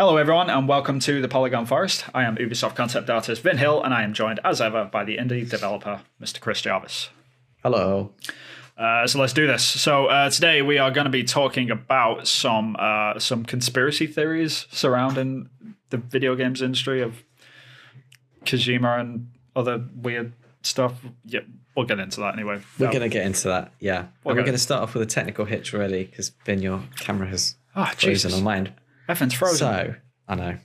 Hello, everyone, and welcome to the Polygon Forest. I am Ubisoft concept artist Vin Hill, and I am joined, as ever, by the indie developer, Mr. Chris Jarvis. Hello. Uh, so let's do this. So uh, today we are going to be talking about some uh, some conspiracy theories surrounding the video games industry of Kojima and other weird stuff. Yeah, we'll get into that anyway. We're No. going to get into that, yeah. we'll we're going to start off with a technical hitch, really, because Ben, your camera has Ah, frozen Jesus. on mine. Effing's frozen. So, I know.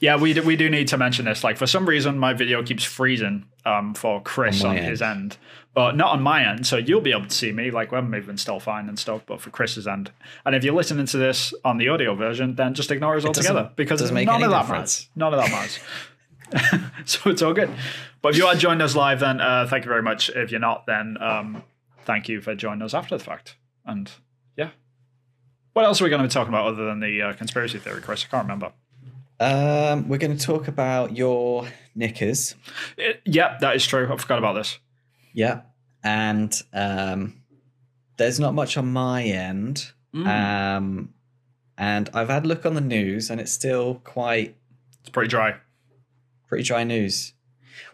Yeah, we do, we do need to mention this. Like for some reason, my video keeps freezing um, for Chris On on, his end, but not on my end. So you'll be able to see me. Like we're moving still fine and stuff, but for Chris's end. And if you're listening to this on the audio version, then just ignore us doesn't- altogether because doesn't make none any of that difference. matters. None of that matters. so it's all good. But if you are joining us live, then uh, thank you very much. If you're not, then um, thank you for joining us after the fact. And. What else are we going to be talking about other than the uh, conspiracy theory, Chris? I can't remember. Um, we're going to talk about your knickers. It, yeah, that is true. I forgot about this. Yeah. And um, there's not much on my end. Mm. Um, and I've had a look on the news, and it's still quite It's pretty dry. pretty dry news.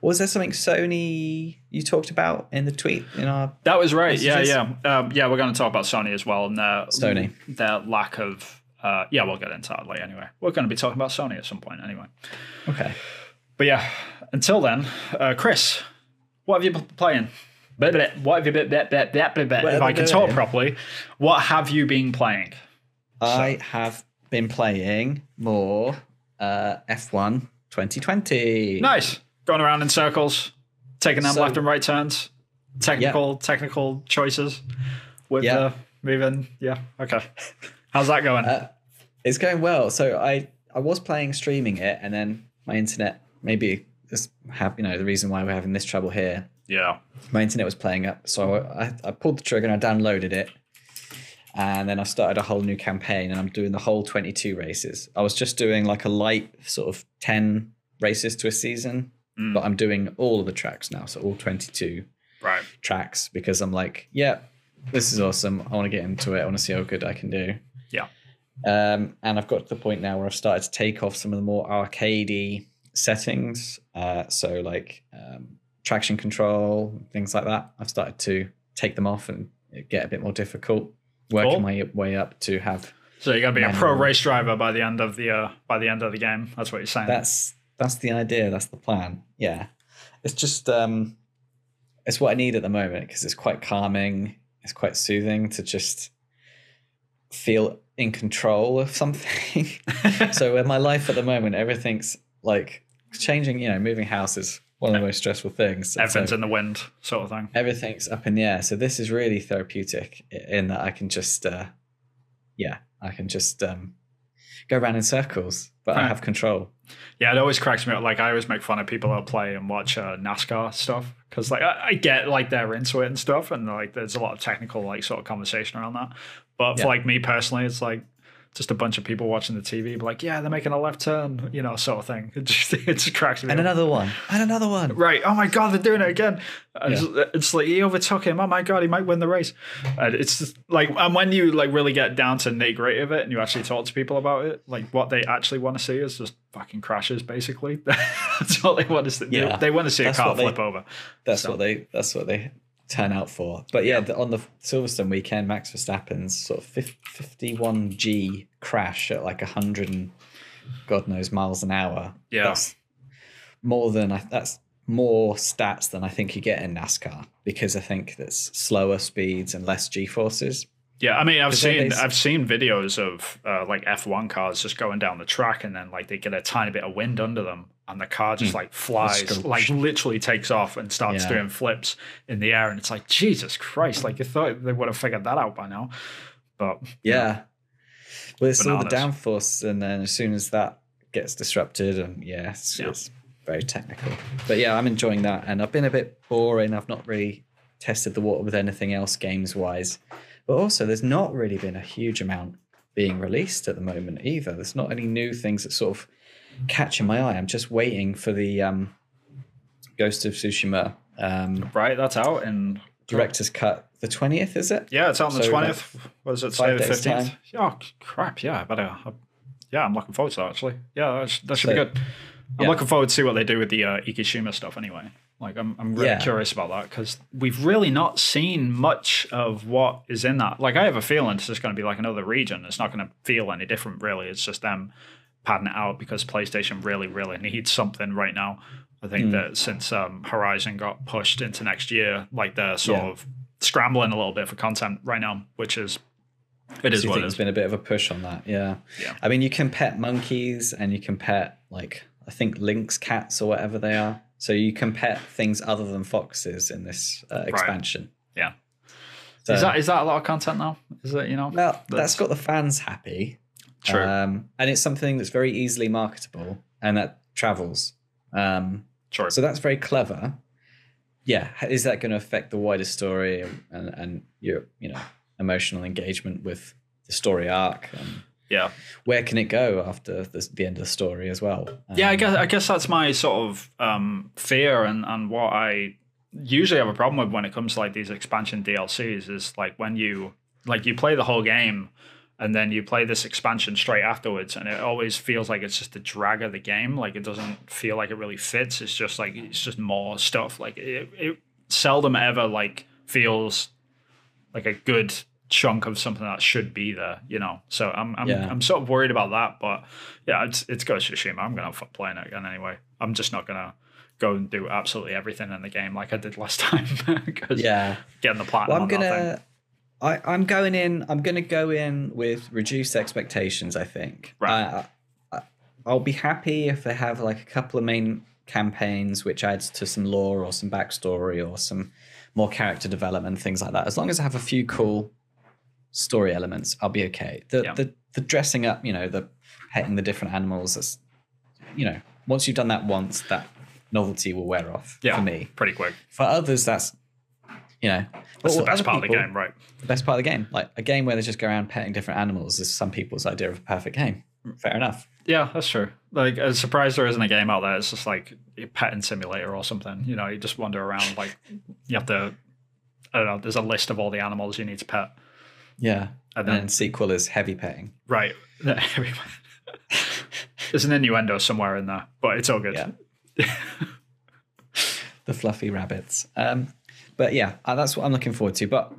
Was there something Sony you talked about in the tweet in our That was right. Yeah, Messages? yeah, um, yeah. We're going to talk about Sony as well and their Sony. their lack of. Uh, yeah, we'll get into that later. Anyway, we're going to be talking about Sony at some point. Anyway, Okay. but yeah. Until then, uh, Chris, what have you been playing? Blah, blah, What have you been? Blah, blah, blah, blah, blah. If I I can been talk properly, what have you been playing? I have been playing more uh, F1 2020. Nice. Going around in circles, taking them So- left and right turns, technical technical choices with Yeah. uh, moving. Yeah. Okay. How's that going? Uh, it's going well. So I I was playing streaming it, and then my internet maybe is have you know the reason why we're having this trouble here. yeah. My internet was playing up, so I, I pulled the trigger and I downloaded it, and then I started a whole new campaign, and I'm doing the whole 22 races. I was just doing like a light sort of 10 races to a season, Mm. but I'm doing all of the tracks now, so all 22. Right. tracks because I'm like, yeah, this is awesome. I want to get into it. I want to see how good I can do. Yeah. Um, and I've got to the point now where I've started to take off some of the more arcadey settings. Uh, so like um, traction control, things like that. I've started to take them off and get a bit more difficult. Working Cool. my way up to have So you're gonna be a pro race driver by the end of the uh, by the end of the game. That's what you're saying. that's that's the idea. That's the plan. Yeah, it's just um, it's what I need at the moment because it's quite calming. It's quite soothing to just feel in control of something. so in my life at the moment, everything's like changing. You know, moving house is one of the most stressful things. Everything's so in the wind, sort of thing. everything's up in the air. So this is really therapeutic in that I can just, uh, yeah, I can just um, go around in circles, but I have control. Yeah, it always cracks me up. Like I always make fun of people that play and watch uh, NASCAR stuff because, like, I, I get like they're into it and stuff, and like there's a lot of technical like sort of conversation around that. But Yeah. for like me personally, it's like just a bunch of people watching the TV, like, yeah, they're making a left turn, you know, sort of thing. It just it just cracks me And up. another one. And another one. Right. Oh my God, they're doing it again. Uh, and it's, it's like he overtook him. Oh my God, he might win the race. And it's just like, and when you like really get down to nitty gritty of it and you actually talk to people about it, like what they actually want to see is just fucking crashes, basically. That's all they want to see. They- Yeah. They, want to see That's a car what they- flip over. That's So- what they. That's what they turn out for. But yeah, the, on the Silverstone weekend, Max Verstappen's sort of fifty-one G crash at like hundred and God knows miles an hour. Yeah. that's more than I. That's more stats than I think you get in NASCAR because I think that's slower speeds and less G forces. Yeah, I mean, I've seen I've seen videos of uh, like F1 cars just going down the track, and then like they get a tiny bit of wind under them, and the car just like flies, like literally takes off and starts Yeah. doing flips in the air, and it's like Jesus Christ! Like you thought they would have figured that out by now, but Yeah. Well, it's all the downforce, and then as soon as that gets disrupted, and yeah, it's, Yeah. it's very technical. But yeah, I'm enjoying that, and I've been a bit boring. I've not really tested the water with anything else games wise, but also there's not really been a huge amount being released at the moment either. There's not any new things that sort of catching my eye. I'm just waiting for the um, Ghost of Tsushima um, right, that's out, and director's cut. The twentieth is it? yeah, it's out on the twentieth. Was it today the fifteenth? Oh crap! Yeah, I better. yeah, I'm looking forward to that actually. Yeah, that, sh- that should So- be good. I'm yeah. looking forward to see what they do with the uh, Ikishima stuff anyway. Like, I'm, I'm really Yeah. curious about that because we've really not seen much of what is in that. Like, I have a feeling it's just going to be like another region. It's not going to feel any different, really. It's just them padding it out because PlayStation really, really needs something right now. I think Mm. that since um, Horizon got pushed into next year, like they're sort Yeah. of scrambling a little bit for content right now, which is it is you what think it there's is. been a bit of a push on that? Yeah. Yeah. I mean, you can pet monkeys and you can pet like I think lynx cats or whatever they are. So you can pet things other than foxes in this uh, expansion. Yeah. So, is that is that a lot of content now? Is it you know? well, that's that's- got the fans happy. True. Um, and it's something that's very easily marketable and that travels. Um, True. so that's very clever. Yeah. Is that going to affect the wider story and, and your, you know, emotional engagement with the story arc? And yeah. where can it go after the, the end of the story as well? Yeah, I Um, guess I guess that's my sort of um, fear and and what I usually have a problem with when it comes to like these expansion DLCs is like when you like you play the whole game and then you play this expansion straight afterwards and it always feels like it's just a drag of the game like it doesn't feel like it really fits it's just like it's just more stuff like it, it seldom ever like feels like a good chunk of something that should be there you know so i'm i'm, Yeah. I'm sort of worried about that but yeah it's it's Ghost of Tsushima i'm gonna playing it again anyway i'm just not gonna go and do absolutely everything in the game like i did last time because Yeah. getting the platinum Well, I'm on gonna. I, I'm going in. I'm gonna go in with reduced expectations. I think. Right. I, I'll be happy if they have like a couple of main campaigns, which adds to some lore or some backstory or some more character development, things like that. As long as I have a few cool story elements, I'll be okay. The Yeah. the the dressing up, you know, the petting the different animals. That's, you know, once you've done that once, that novelty will wear off Yeah. for me. pretty quick For others, that's you know that's the best part of the game right the best part of the game. Like a game where they just go around petting different animals is some people's idea of a perfect game. Fair enough. Yeah, that's true. Like, I'm surprised there isn't a game out there. It's just like a petting simulator or something. You know, you just wander around. Like, you have to. I don't know. There's a list of all the animals you need to pet, Yeah. and And then then sequel is heavy petting. right. There's an innuendo somewhere in there, but it's all good. Yeah. The fluffy rabbits. Um, but yeah, uh, that's what I'm looking forward to. But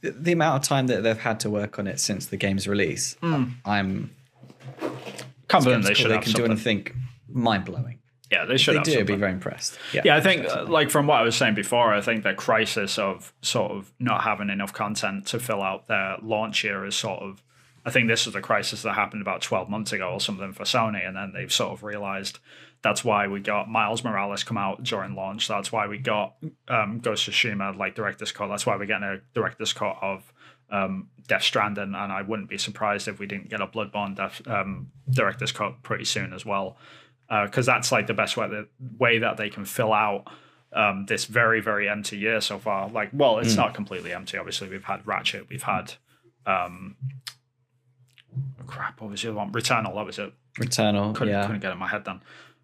the, amount of time that they've had to work on it since the game's release, I'm Confident they should they can something. do anything mind blowing. Yeah, they should They have do, something. be very impressed. Yeah. Yeah, I think uh, like from what I was saying before, I think the crisis of sort of not having enough content to fill out their launch year is sort of. I think this was a crisis that happened about twelve months ago or something for Sony, and then they've sort of realized that's why we got Miles Morales come out during launch. That's why we got um, Ghost of Tsushima like director's cut. That's why we're getting a director's cut of um, Death Stranding, and I wouldn't be surprised if we didn't get a Bloodborne Death, um, director's cut pretty soon as well, because that's like the best way the way that they can fill out um, this very very empty year so far. Like, well, it's not completely empty. Obviously, we've had Ratchet, we've had um, crap. What was the other one? Returnal. That was it. Returnal. Couldn't, yeah. couldn't get it in my head then.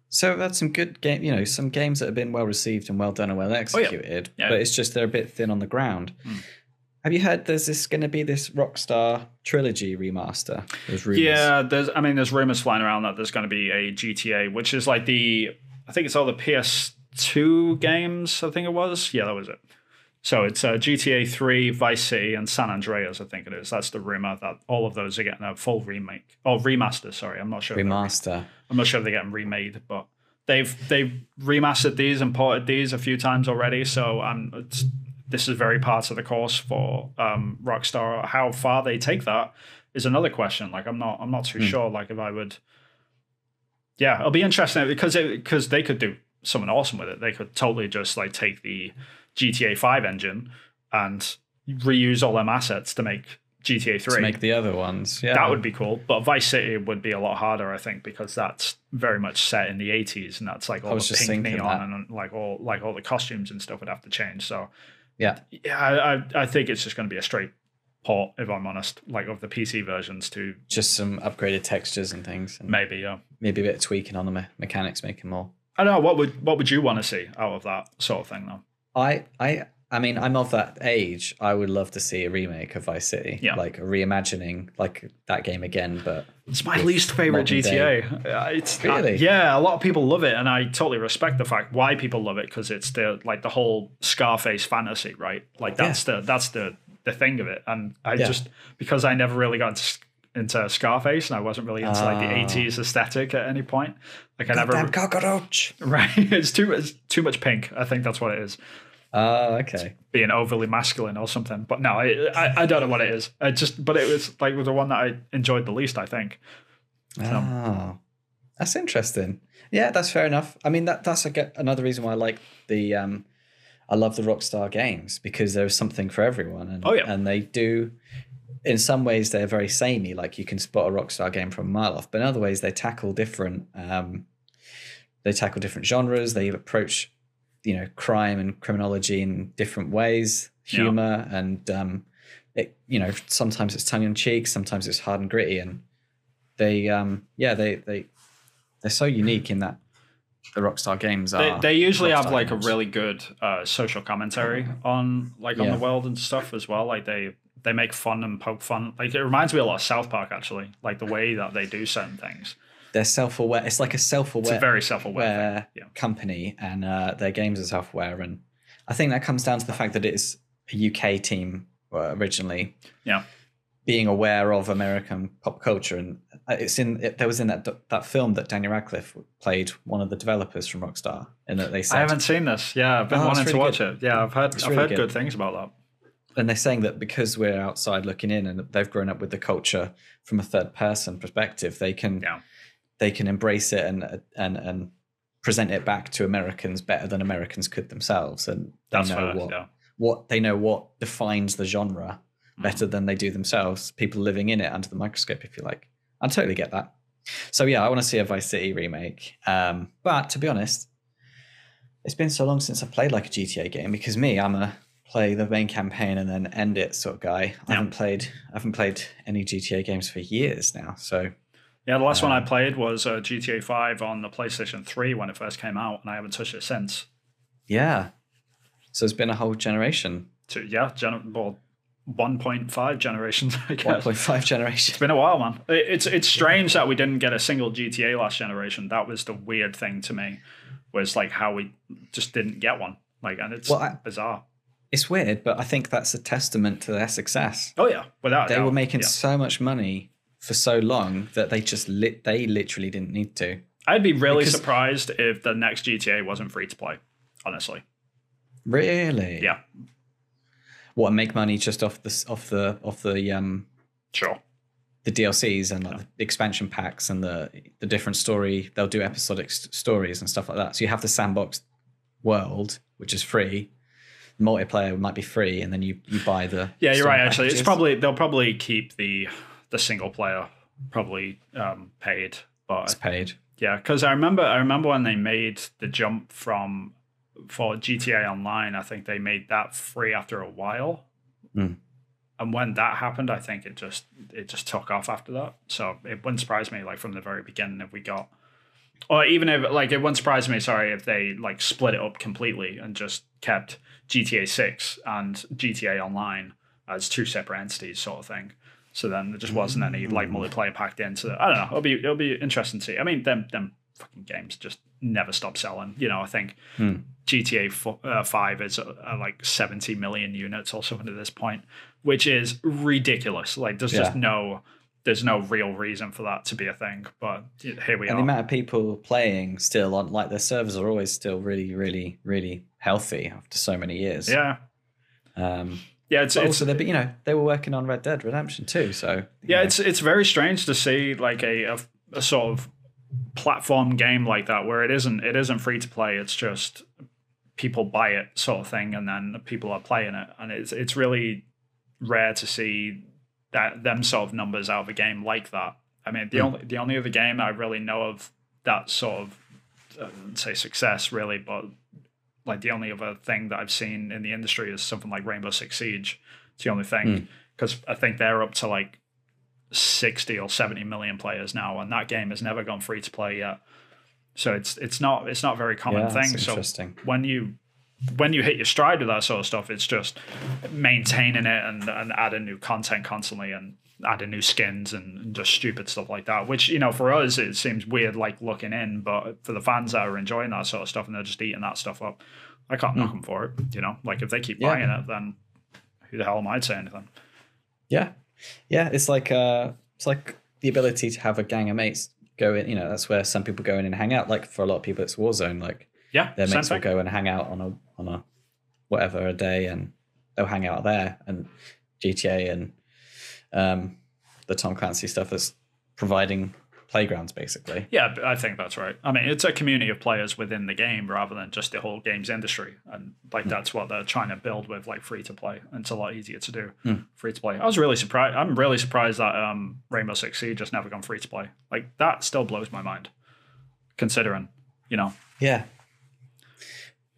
So we've some good game, you know, some games that have been well received and well done and well executed, Yeah. but it's just they're a bit thin on the ground. Have you heard there's this going to be this Rockstar trilogy remaster? There's rumors. Yeah, there's. I mean, there's rumors flying around that there's going to be a GTA, which is like the. I think it's all the PS2 games. I think it was. Yeah, that was it. So it's uh, GTA 3, Vice City, and San Andreas. I think it is. That's the rumor that all of those are getting a full remake or remaster. Sorry, I'm not sure. remaster. I'm not sure if they're getting remade, but they've they've remastered these and ported these a few times already. So um, it's, this is very part of the course for um, Rockstar. How far they take that is another question. Like I'm not I'm not too sure. Like if I would, yeah, it'll be interesting because because they could do something awesome with it. They could totally just like take the GTA Five engine and reuse all them assets to make GTA Three To make the other ones. Yeah. that would be cool. But Vice City would be a lot harder, I think, because that's very much set in the eighties, and that's like all the pink neon that. and like all like all the costumes and stuff would have to change. So Yeah. yeah, I I, I think it's just going to be a straight port, if I'm honest, like of the PC versions to Just some upgraded textures and things. And maybe yeah. maybe a bit of tweaking on the me- mechanics, making more. I don't know what would what would you want to see out of that sort of thing though. I I I mean, I'm of that age. I would love to see a remake of Vice City, Yeah. like a reimagining, like that game again. But It's my least favorite modern. GTA. Uh, It's Really? yeah, a lot of people love it, and I totally respect the fact why people love it because it's the like the whole Scarface fantasy, right? Like that's the that's the the thing of it, and I Yeah. just because I never really got into, into Scarface and I wasn't really into like the Ah. '80s aesthetic at any point. Like I never cockroach. right. It's too it's too much pink. I think that's what it is. Oh, okay. Being overly masculine or something, but no, I, I I don't know what it is. I just, but it was like the one that I enjoyed the least. I think. Oh, that's interesting. Yeah, that's fair enough. I mean, that that's a, another reason why I like the um, I love the Rockstar games because there's something for everyone, and Oh, yeah. and they do. In some ways, they're very samey. Like you can spot a Rockstar game from a mile off, but in other ways, they tackle different. Um, they tackle different genres. They approach, you know, crime and criminology in different ways, Yeah. humor, and um, it. You know, sometimes it's tongue in cheek, sometimes it's hard and gritty, and they um yeah they they they're so unique in that the Rockstar games They, are. they usually have Rockstar like a really good uh, social commentary on like on Yeah. the world and stuff as well. Like they they make fun and poke fun. Like it reminds me a lot of South Park actually. Like the way that they do certain things. They're self aware. It's like a self It's a very self aware. Yeah. company, and uh, their games are self aware, and I think that comes down to the fact that it's a UK team uh, originally. Yeah. Being aware of American pop culture, and uh, it's in it, there was in that that film that Daniel Radcliffe played one of the developers from Rockstar, and that they said I haven't seen this. Yeah, I've been Oh, wanting to really watch it. Yeah, I've heard It's I've really heard good. good things about that. and they're saying that because we're outside looking in and they've grown up with the culture from a third person perspective they can Yeah. They can embrace it and and and present it back to americans better than americans could themselves and they That's know fair. what Yeah. what they know what defines the genre Mm. better than they do themselves people living in it under the microscope if you like i totally get that so yeah i want to see a vice city remake um, but to be honest it's been so long since i've played like a gta game because me i'm a play the main campaign and then end it sort of guy i haven't played i haven't played any gta games for years now so Yeah, the last one I Um, played was uh, GTA 5 on the PlayStation 3 when it first came out, and I haven't touched it since. yeah so it's been a whole generation So, yeah, gen- well, 1.5 generations, I guess. 1.5 generation It's been a while, man. It- It's it's strange that we didn't get a single GTA last generation. That was the weird thing to me, was like how we just didn't get one. Like, and it's Well, I- bizarre. it's weird but i think that's a testament to their success Oh yeah, without they doubt. were making Yeah. so much money for so long that they just lit they literally didn't need to. I'd be really because- surprised if the next GTA wasn't free to play. Honestly, really? Yeah, what make money just off the off the off the um sure. the DLCs and like the expansion packs and the the different story they'll do episodic s- stories and stuff like that. So you have the sandbox world which is free. Multiplayer might be free and then you you buy the Yeah, you're right. Actually, it's probably they'll probably keep the the single player probably um, paid, but it's paid Yeah, because I remember I remember when they made the jump from for GTA Online, I think they made that free after a while. Mm. And when that happened, I think it just it just took off after that. So it wouldn't surprise me like from the very beginning if we got or even if like it wouldn't surprise me, sorry, if they like split it up completely and just kept GTA six and GTA Online as two separate entities sort of thing. So then there just wasn't any like Mm. multiplayer packed into it. I don't know. It'll be it'll be interesting to see. I mean, them them fucking games just never stop selling. You know, I think Hmm. GTA uh, Five is uh, uh, like seventy million units or something at this point, which is ridiculous. Like, there's just no there's no real reason for that to be a thing. But here we and are. the amount of people playing still on like their servers are always still really really really healthy after so many years yeah, um yeah. It's but it's also they you know they were working on red dead redemption too so yeah. know, It's it's very strange to see like a, a a sort of platform game like that where it isn't it isn't free to play. It's just people buy it sort of thing, and then people are playing it, and it's it's really rare to see that them sort of numbers out of a game like that. I mean, the Mm. only the only other game I really know of that sort of uh, say success really, but like the only other thing that I've seen in the industry is something like Rainbow Six Siege. It's the only thing Mm. because I think they're up to like sixty or seventy million players now, and that game has never gone free to play yet. So it's it's not it's not a very common yeah, thing. So interesting when you when you hit your stride with that sort of stuff, it's just maintaining it and, and adding new content constantly and adding new skins and, just stupid stuff like that. Which you know, for us, it seems weird, like looking in, but for the fans that are enjoying that sort of stuff and they're just eating that stuff up, I can't knock them for it. You know, like if they keep Yeah. buying it, then who the hell am I to say anything? Yeah, yeah. It's like uh, it's like the ability to have a gang of mates go in. You know, that's where some people go in and hang out. Like for a lot of people, it's Warzone. Like Yeah, their mates will go and hang out on a on a whatever a day, and they'll hang out there. And GTA and um, the Tom Clancy stuff is providing playgrounds, basically. Yeah, I think that's right. I mean, it's a community of players within the game rather than just the whole games industry, and like that's what they're trying to build with like free to play. And it's a lot easier to do Hmm. free to play. I was really surprised. I'm really surprised that um, Rainbow Six Siege just never gone free to play. Like that still blows my mind, considering you know. Yeah.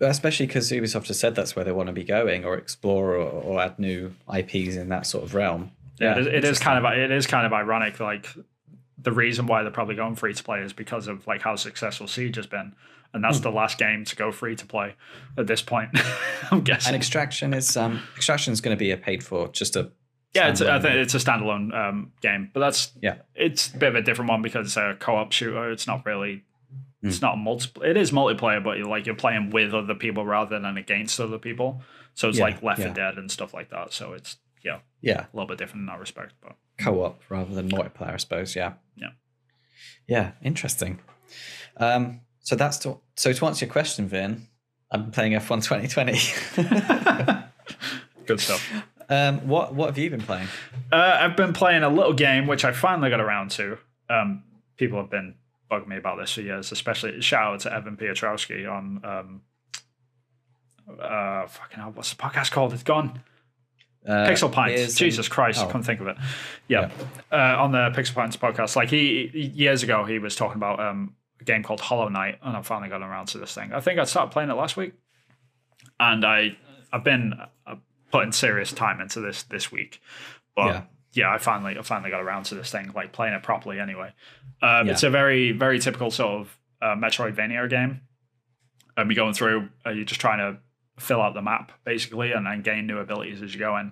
Especially because Ubisoft has said that's where they want to be going, or explore, or, or add new IPs in that sort of realm. Yeah, it is, it is kind of it is kind of ironic. Like the reason why they're probably going free to play is because of like how successful Siege has been, and that's the last game to go free to play at this point. I'm guessing. And Extraction is um Extraction is going to be a paid for just a Yeah, it's, I think it's a standalone um, game, but that's Yeah. it's a bit of a different one because it's a co-op shooter. It's not really, Hmm. it's not multiple. It is multiplayer, but you're like you're playing with other people rather than against other people. So it's Yeah, like Left 4 yeah. Dead and stuff like that. So it's yeah, yeah a little bit different in that respect. But co-op rather than multiplayer, I suppose. Yeah. Yeah. Yeah. Interesting. Um. So that's to, so to answer your question, Vin. I'm playing F1 2020. good stuff. um. What What have you been playing? Uh, I've been playing a little game which I finally got around to. Um, people have been bugging me about this for years, especially shout out to Evan Piotrowski on um, uh, fucking hell, what's the podcast called? It's gone. Uh, Pixel Pints. Jesus Christ, I oh. couldn't think of it. Yeah, Uh, on the Pixel Pints podcast, like he years ago, he was talking about um, a game called Hollow Knight, and I finally got around to this thing. I think I started playing it last week, and I I've been uh, putting serious time into this this week, but. Yeah. Yeah. I finally, I finally got around to this thing, like playing it properly. Anyway, um, Yeah. it's a very, very typical sort of uh, Metroidvania game. And you're going through, uh, you're just trying to fill out the map basically, and then gain new abilities as you go in,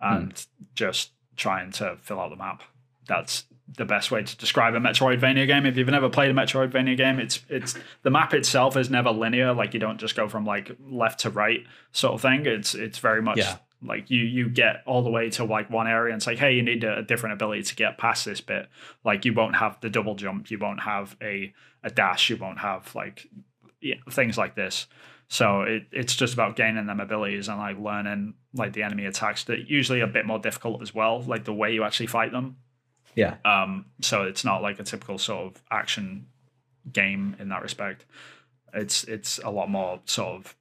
and just trying to fill out the map. That's the best way to describe a Metroidvania game. If you've never played a Metroidvania game, it's it's the map itself is never linear. Like you don't just go from like left to right sort of thing. It's it's very much Yeah. Like you you get all the way to like one area and it's like hey you need a, a different ability to get past this bit. Like you won't have the double jump, you won't have a a dash, you won't have like yeah, things like this. So it, it's just about gaining them abilities and like learning like the enemy attacks that usually a bit more difficult as well, like the way you actually fight them. Yeah. Um, so it's not like a typical sort of action game in that respect. It's it's a lot more sort of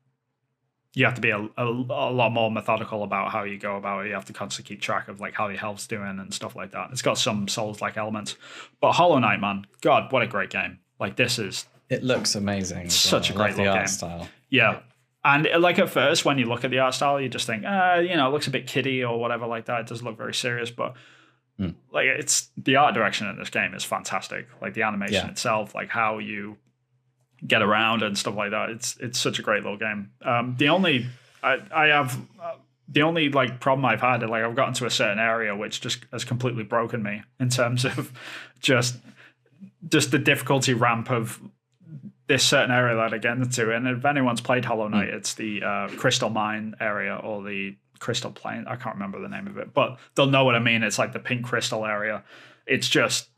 you have to be a, a, a lot more methodical about how you go about it. You have to constantly keep track of like how your health's doing and stuff like that. It's got some Souls like elements, but Hollow Knight, man, God, what a great game! Like this is It looks amazing. Such a well. I great art game. style. yeah. And like at first, when you look at the art style, you just think, uh, you know, it looks a bit kiddie or whatever like that. It doesn't look very serious, but Hmm. like it's the art direction in this game is fantastic. Like the animation Yeah. itself, like how you get around and stuff like that. It's it's such a great little game. Um, the only I I have uh, the only like problem I've had like I've gotten to a certain area which just has completely broken me in terms of just just the difficulty ramp of this certain area that I get into. And if anyone's played Hollow Knight, it's the uh, Crystal Mine area or the Crystal Plane. I can't remember the name of it, but they'll know what I mean. It's like the pink crystal area. It's just,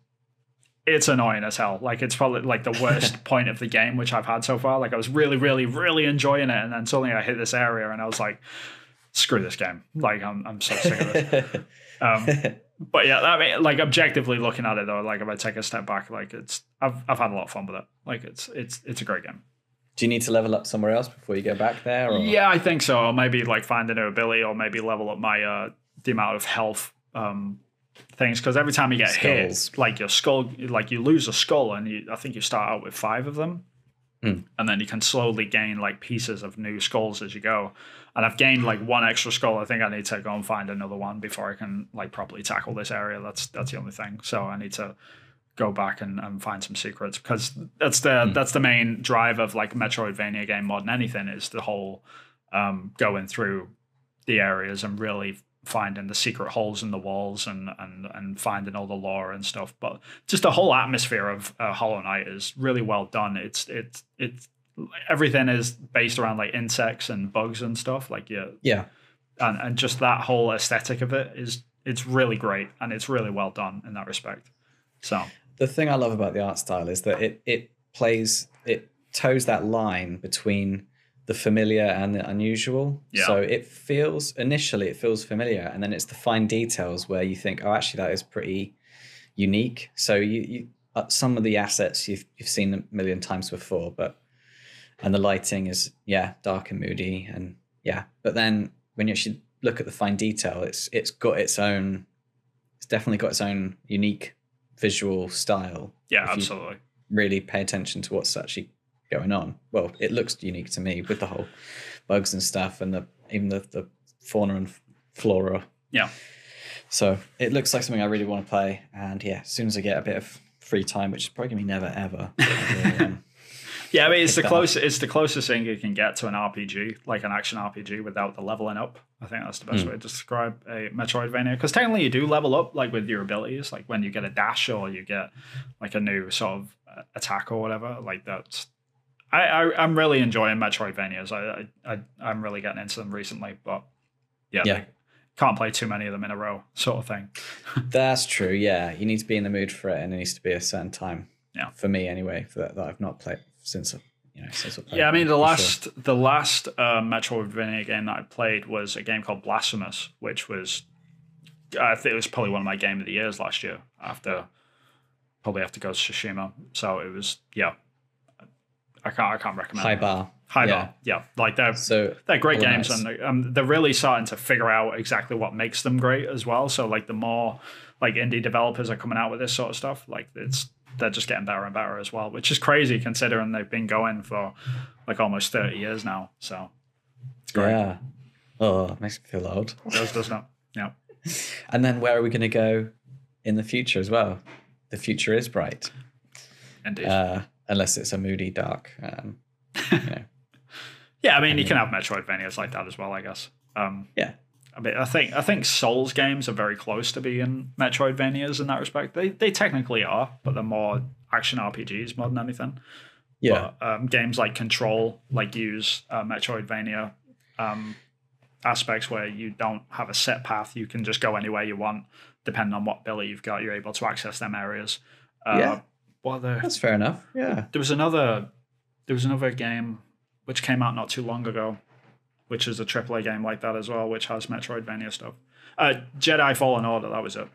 it's annoying as hell. Like it's probably like the worst point of the game which I've had so far. Like I was really, really, really enjoying it, and then suddenly I hit this area, and I was like, screw this game. Like I'm, I'm so sick of it. Um, but yeah, I mean, like objectively looking at it though, like if I take a step back, like it's I've I've had a lot of fun with it. Like it's it's it's a great game. Do you need to level up somewhere else before you go back there? Or? Yeah, I think so. Or maybe like find a new ability, or maybe level up my uh the amount of health um things. Because every time you get Skulls. hit, like your skull, like you lose a skull, and you I think you start out with five of them. Hmm. And then you can slowly gain like pieces of new skulls as you go. And I've gained like one extra skull. I think I need to go and find another one before I can like properly tackle this area. That's that's the only thing. So I need to go back and, and find some secrets because that's the that's the main drive of like Metroidvania game more than anything is the whole um, going through the areas and really finding the secret holes in the walls and and and finding all the lore and stuff. But just the whole atmosphere of uh, Hollow Knight is really well done. It's it's it's everything is based around like insects and bugs and stuff. Like yeah, Yeah. and and just that whole aesthetic of it is it's really great and it's really well done in that respect. So The thing I love about the art style is that it it plays it toes that line between the familiar and the unusual. Yeah. So it feels initially it feels familiar, and then it's the fine details where you think, oh, actually that is pretty unique. So you, you uh, some of the assets you've you've seen a million times before, but and the lighting is yeah dark and moody and yeah, but then when you actually look at the fine detail, it's it's got its own. It's definitely got its own unique visual style. yeah, absolutely. really pay attention to what's actually going on. Well, it looks unique to me with the whole bugs and stuff, and the even the, the fauna and flora. Yeah. So it looks like something I really want to play, and yeah, as soon as I get a bit of free time, which is probably gonna be never ever. Will, um, Yeah, I mean it's the pick that up. closest it's the closest thing you can get to an RPG, like an action RPG, without the leveling up. I think that's the best Hmm. way to describe a Metroidvania. Because technically, you do level up, like with your abilities, like when you get a dash or you get like a new sort of uh, attack or whatever. Like that's, I, I I'm really enjoying Metroidvanias. I, I, I I'm really getting into them recently, but yeah, Yeah. can't play too many of them in a row, sort of thing. that's true. Yeah, you need to be in the mood for it, and it needs to be a certain time. Yeah. For me, anyway, for that, that I've not played since. You know, since I Yeah, I mean the for sure. last the last uh, Metroidvania game that I played was a game called Blasphemous, which was I think it was probably one of my game of the years last year. After probably after Ghost of Tsushima, so it was yeah. I can't I can't recommend high bar. high yeah. bar yeah like they're So they're great games Knights. and they're, um, they're really starting to figure out exactly what makes them great as well. So like the more like indie developers are coming out with this sort of stuff, like it's they're just getting better and better as well, which is crazy considering they've been going for like almost thirty years now. So it's great. yeah. Oh, it makes me feel old. Does does not. Yeah. And then where are we going to go in the future as well? The future is bright, Indeed. uh, unless it's a moody, dark. Um, you know. yeah, I mean you can have Metroidvanias like that as well, I guess. Um, Yeah. I mean, I think I think Souls games are very close to being Metroidvanias in that respect. They they technically are, but they're more action RPGs more than anything. Yeah, But, um, games like Control like use uh, Metroidvania um, aspects where you don't have a set path. You can just go anywhere you want, depending on what ability you've got. You're able to access them areas. Uh, Yeah. What other? that's fair enough. Yeah, There was another. There was another game which came out not too long ago, which is a AAA game like that as well, which has Metroidvania stuff. Uh, Jedi Fallen Order. That was it.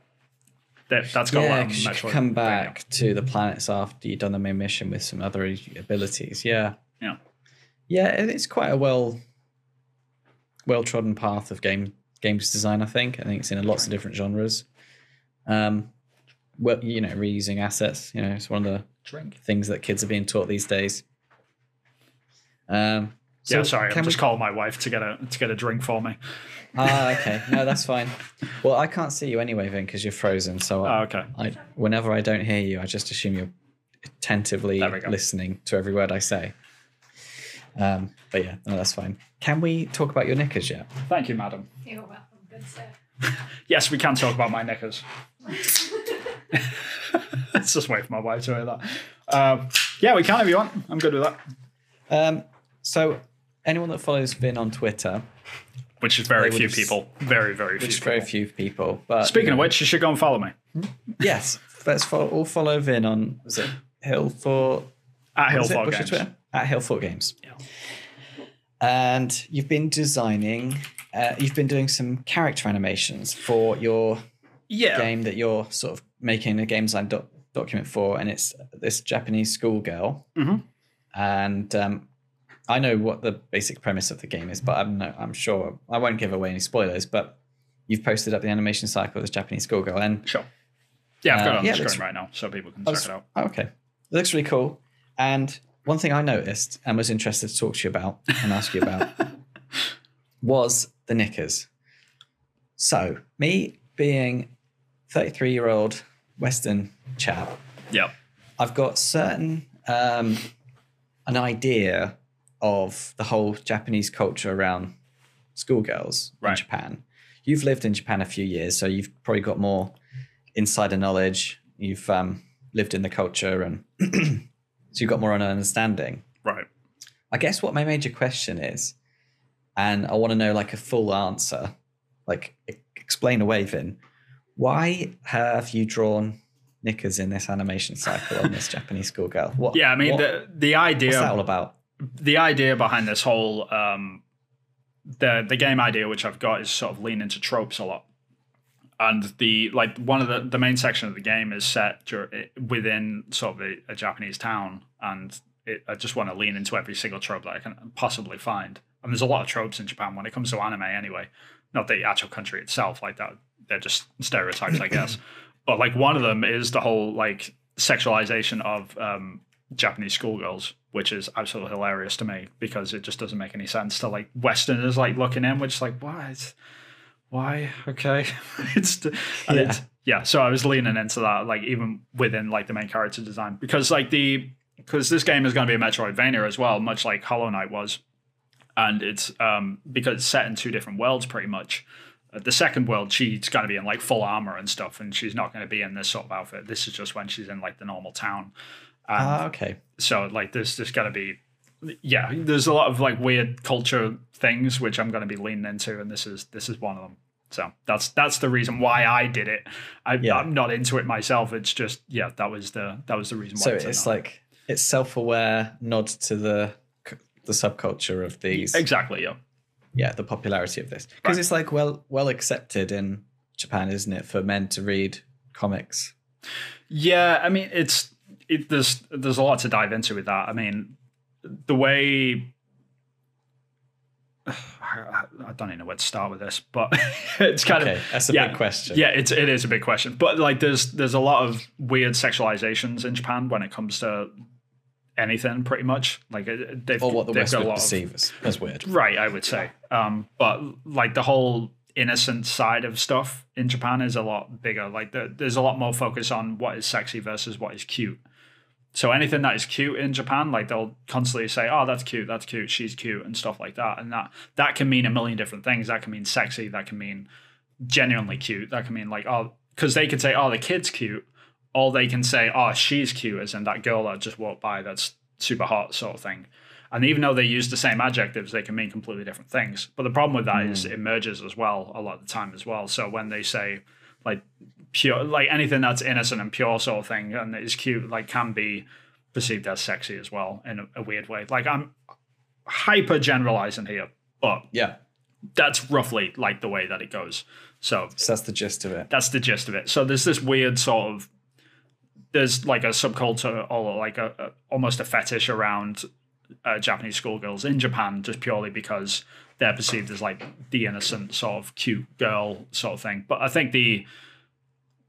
That, that's got yeah. 'cause you Metroidvania. could come back to the planets after you've done the main mission with some other abilities. Yeah, Yeah. yeah. It's quite a well, well trodden path of game games design. I think. I think it's in lots of different genres. Um, well, you know, reusing assets. You know, it's one of the Drink. things that kids are being taught these days. Um, so yeah, sorry. I'm we- just calling my wife to get a to get a drink for me. Ah, okay. No, that's fine. Well, I can't see you anyway, Vin, because you're frozen. So Oh, I, okay. I, whenever I don't hear you, I just assume you're attentively There we go. listening to every word I say. Um, but yeah, no, that's fine. Can we talk about your knickers yet? Thank you, madam. You're welcome, good sir. Yes, we can talk about my knickers. Let's just wait for my wife to hear that. Um, yeah, we can if you want. I'm good with that. Um, so, anyone that follows Vin on Twitter, Which is very few people. Very, very few. which people. very few people, but Speaking of which, you should go and follow me yes, let's follow, all follow Vin on was it Hill for at What is it? Hillfall What's Games. Twitter? At Hillfort Games. Yeah. And you've been designing, uh, you've been doing some character animations for your Yeah. game that you're sort of making a game design doc- document for, and it's this Japanese schoolgirl. Mhm. And um, I know what the basic premise of the game is, but I'm no, I'm sure I won't give away any spoilers. But you've posted up the animation cycle of this Japanese schoolgirl, and Sure. Yeah, I've got Uh, it on yeah, the looks- screen right now, so people can I check it out. Oh, okay. It looks really cool. And one thing I noticed and was interested to talk to you about and ask you about was the knickers. So, me being 33 year old Western chap, Yeah. I've got certain um, an idea of the whole Japanese culture around schoolgirls in Japan. You've lived in Japan a few years, so you've probably got more insider knowledge. You've um, lived in the culture, and so you've got more of an understanding. Right. I guess what my major question is, and I want to know like a full answer, like explain away, Vin. Why have you drawn knickers in this animation cycle on this Japanese schoolgirl? What? Yeah, I mean what- the the idea what's that all about? the idea behind this whole um the the game idea which I've got is sort of lean into tropes a lot. And the like one of the the main section of the game is set dur- within sort of a, a Japanese town, and it, I just want to lean into every single trope that I can possibly find. And there's a lot of tropes in Japan when it comes to anime, anyway. Not the actual country itself, like that. They're just stereotypes, I guess. But like one of them is the whole like sexualization of um, Japanese schoolgirls, which is absolutely hilarious to me because it just doesn't make any sense to like Westerners like looking in, which is like what, why? Okay, it's Yeah. it's yeah. So I was leaning into that, like even within like the main character design, because like the because this game is going to be a Metroidvania as well, much like Hollow Knight was, and it's um because it's set in two different worlds pretty much. Uh, the second world, she's going to be in like full armor and stuff, and she's not going to be in this sort of outfit. This is just when she's in like the normal town. Ah, okay. so like there's there's to be yeah there's a lot of like weird culture things which i'm going to be leaning into and this is this is one of them so that's that's the reason why i did it I, Yeah. i'm not into it myself it's just yeah that was the that was the reason why So it's it like it's self-aware nod to the the subculture of these. exactly yeah Yeah, the popularity of this because Right. it's like well well accepted in Japan, isn't it, for men to read comics? Yeah, I mean it's it, there's there's a lot to dive into with that. I mean, the way I, don't even know where to start with this, but it's kind Okay, of that's a yeah, big question. Yeah, it's it is a big question, but like there's there's a lot of weird sexualizations in Japan when it comes to anything, pretty much. Like they've or what the West got a would lot of- perceive as, as weird. Right, I would say. Um, but like the whole innocent side of stuff in Japan is a lot bigger. Like the, there's a lot more focus on what is sexy versus what is cute. So anything that is cute in Japan, like they'll constantly say, "Oh, that's cute, that's cute, she's cute," and stuff like that. And that that can mean a million different things. That can mean sexy. That can mean genuinely cute. That can mean like, oh, because they could say, "Oh, the kid's cute," or they can say, "Oh, she's cute," as in that girl that just walked by that's super hot, sort of thing. And even though they use the same adjectives, they can mean completely different things. But the problem with that is hmm. it merges as well a lot of the time as well. So when they say like pure, like anything that's innocent and pure sort of thing and is cute, like can be perceived as sexy as well in a, a weird way. Like I'm hyper generalizing here, but Yeah, that's roughly like the way that it goes. So so that's the gist of it. that's the gist of it. So there's this weird sort of there's like a subculture or like a, a almost a fetish around uh, Japanese schoolgirls in Japan just purely because they're perceived as like the innocent sort of cute girl sort of thing. But I think the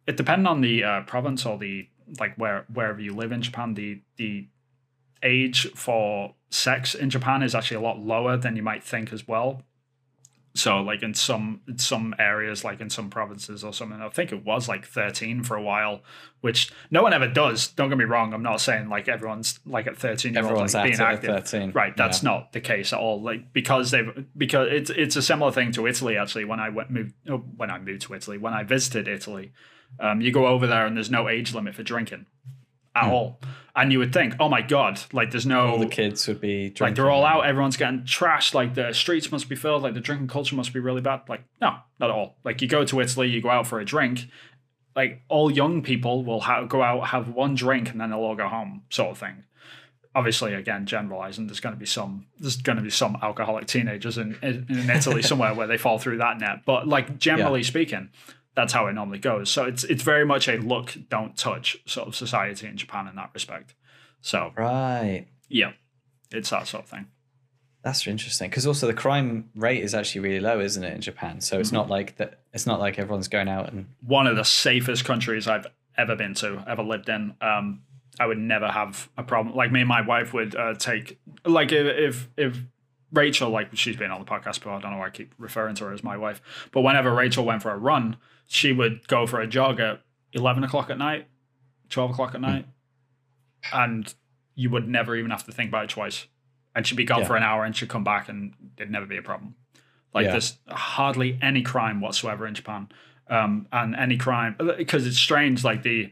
it depends on the uh, province or the like where wherever you live in Japan, the the age for sex in Japan is actually a lot lower than you might think as well. So like in some in some areas, like in some provinces or something, I think it was like 13 for a while, which no one ever does. Don't get me wrong. I'm not saying like everyone's like at 13 year Everyone's like being active. 13. Right, that's Yeah. not the case at all. Like because they've because it's it's a similar thing to Italy actually. When I went moved oh, when I moved to Italy, when I visited Italy, um, you go over there and there's no age limit for drinking at all, and you would think, oh my god, like there's no. All the kids would be drinking. like they're all out, everyone's getting trashed. Like the streets must be filled. Like the drinking culture must be really bad. Like no, not at all. Like you go to Italy, you go out for a drink. Like all young people will ha- go out, have one drink, and then they'll all go home, sort of thing. Obviously, again, generalizing. There's going to be some. There's going to be some alcoholic teenagers in in, in Italy somewhere where they fall through that net. But like generally speaking, that's how it normally goes. So it's it's very much a look, don't touch sort of society in Japan in that respect. So Right. yeah, it's that sort of thing. That's interesting because also the crime rate is actually really low, isn't it, in Japan? So Mm-hmm. it's not like that. It's not like everyone's going out and one of the safest countries I've ever been to, ever lived in. Um, I would never have a problem. Like me and my wife would uh, take like if if if Rachel, like she's been on the podcast before. I don't know why I keep referring to her as my wife, but whenever Rachel went for a run, she would go for a jog at eleven o'clock at night, twelve o'clock at night, and you would never even have to think about it twice. And she'd be gone Yeah. for an hour and she'd come back and it'd never be a problem. Like Yeah. there's hardly any crime whatsoever in Japan. Um, and any crime because it's strange, like the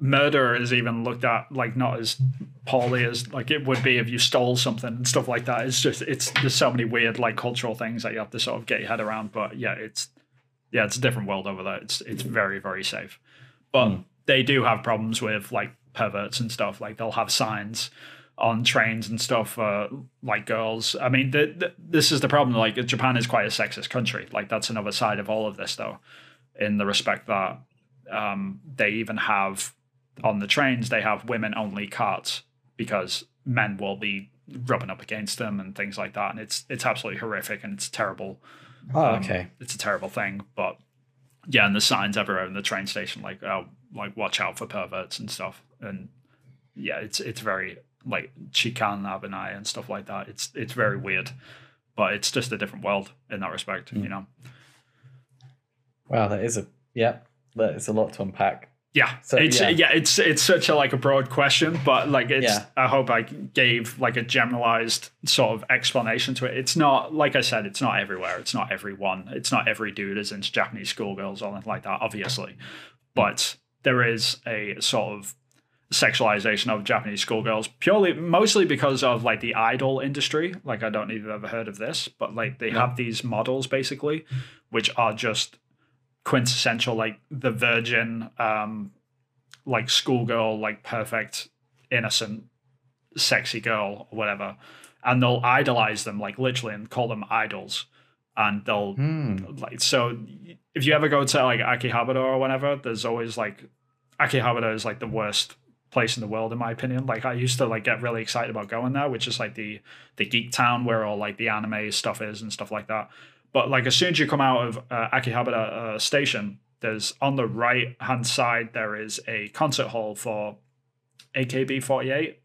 murder is even looked at like not as poorly as like it would be if you stole something and stuff like that. It's just it's there's so many weird like cultural things that you have to sort of get your head around. But yeah, it's yeah, it's a different world over there. It's it's very very safe, but Mm. they do have problems with like perverts and stuff. Like they'll have signs on trains and stuff for like girls. I mean, the, the, this is the problem. Like Japan is quite a sexist country. Like that's another side of all of this, though, in the respect that um, they even have on the trains they have women only carts because men will be rubbing up against them and things like that, and it's it's absolutely horrific and it's terrible. Oh, Um, okay. it's a terrible thing, but yeah, and the signs everywhere in the train station, like oh, like watch out for perverts and stuff, and yeah, it's it's very like chikan abinai and stuff like that. It's it's very weird, but it's just a different world in that respect, Mm. you know. Wow, that is a yeah. That is a lot to unpack. Yeah, So, it's yeah. yeah. it's it's such a like a broad question, but like it's. Yeah. I hope I gave like a generalized sort of explanation to it. It's not like I said. It's not everywhere. It's not everyone. It's not every dude is into Japanese schoolgirls or anything like that. Obviously, but there is a sort of sexualization of Japanese schoolgirls purely mostly because of like the idol industry. Like I don't know if you've ever heard of this, but like they No. have these models basically, which are just quintessential like the virgin um like schoolgirl like perfect innocent sexy girl or whatever and they'll idolize them like literally and call them idols and they'll Hmm. like so if you ever go to like Akihabara or whatever, there's always like Akihabara is like the worst place in the world in my opinion. Like I used to like get really excited about going there, which is like the the geek town where all like the anime stuff is and stuff like that. But like as soon as you come out of uh, Akihabara uh, station, there's on the right hand side there is a concert hall for AKB48,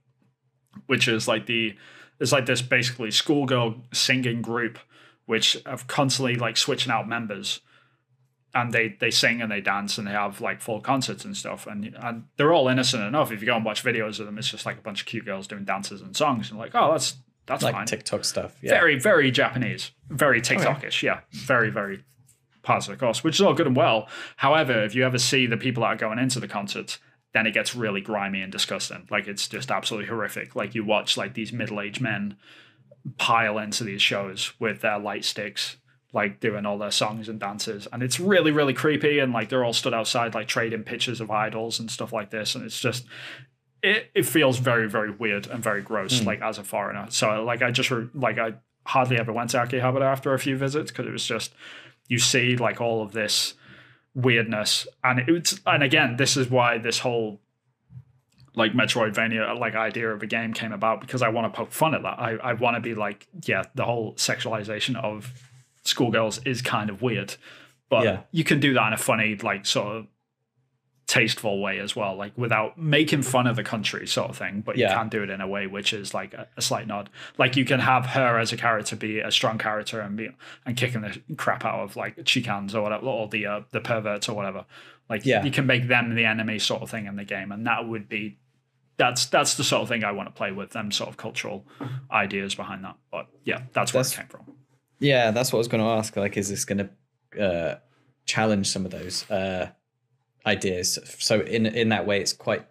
which is like the it's like this basically schoolgirl singing group which have constantly like switching out members. And they they sing and they dance and they have like full concerts and stuff. And and they're all innocent enough. If you go and watch videos of them it's just like a bunch of cute girls doing dances and songs. And like oh that's that's like fine. TikTok stuff. Yeah. very very japanese. Very tiktokish yeah. Very very part of the course which is all good and well. However if you ever see the people that are going into the concerts then it gets really grimy and disgusting. Like it's just absolutely horrific. Like you watch like these middle-aged men pile into these shows with their light sticks like doing all their songs and dances. And it's really really creepy and like they're all stood outside like trading pictures of idols and stuff like this. And it's just it, it feels very very weird and very gross Hmm. like as a foreigner so like i just re- like i hardly ever went to akihabara after a few visits because it was just you see like all of this weirdness and it, it's and again this is why this whole like metroidvania like idea of a game came about because i want to poke fun at that i, I want to be like yeah the whole sexualization of schoolgirls is kind of weird but Yeah. you can do that in a funny like sort of tasteful way as well like without making fun of the country sort of thing but you Yeah. can do it in a way which is like a, a slight nod like you can have her as a character be a strong character and be and kicking the crap out of like chikans or whatever or the uh, the perverts or whatever like Yeah. you can make them the enemy sort of thing in the game and that would be that's that's the sort of thing I want to play with them sort of cultural ideas behind that but yeah that's where That's- it came from Yeah, that's what I was going to ask. Like, is this going to uh, challenge some of those uh, ideas? So in in that way, it's quite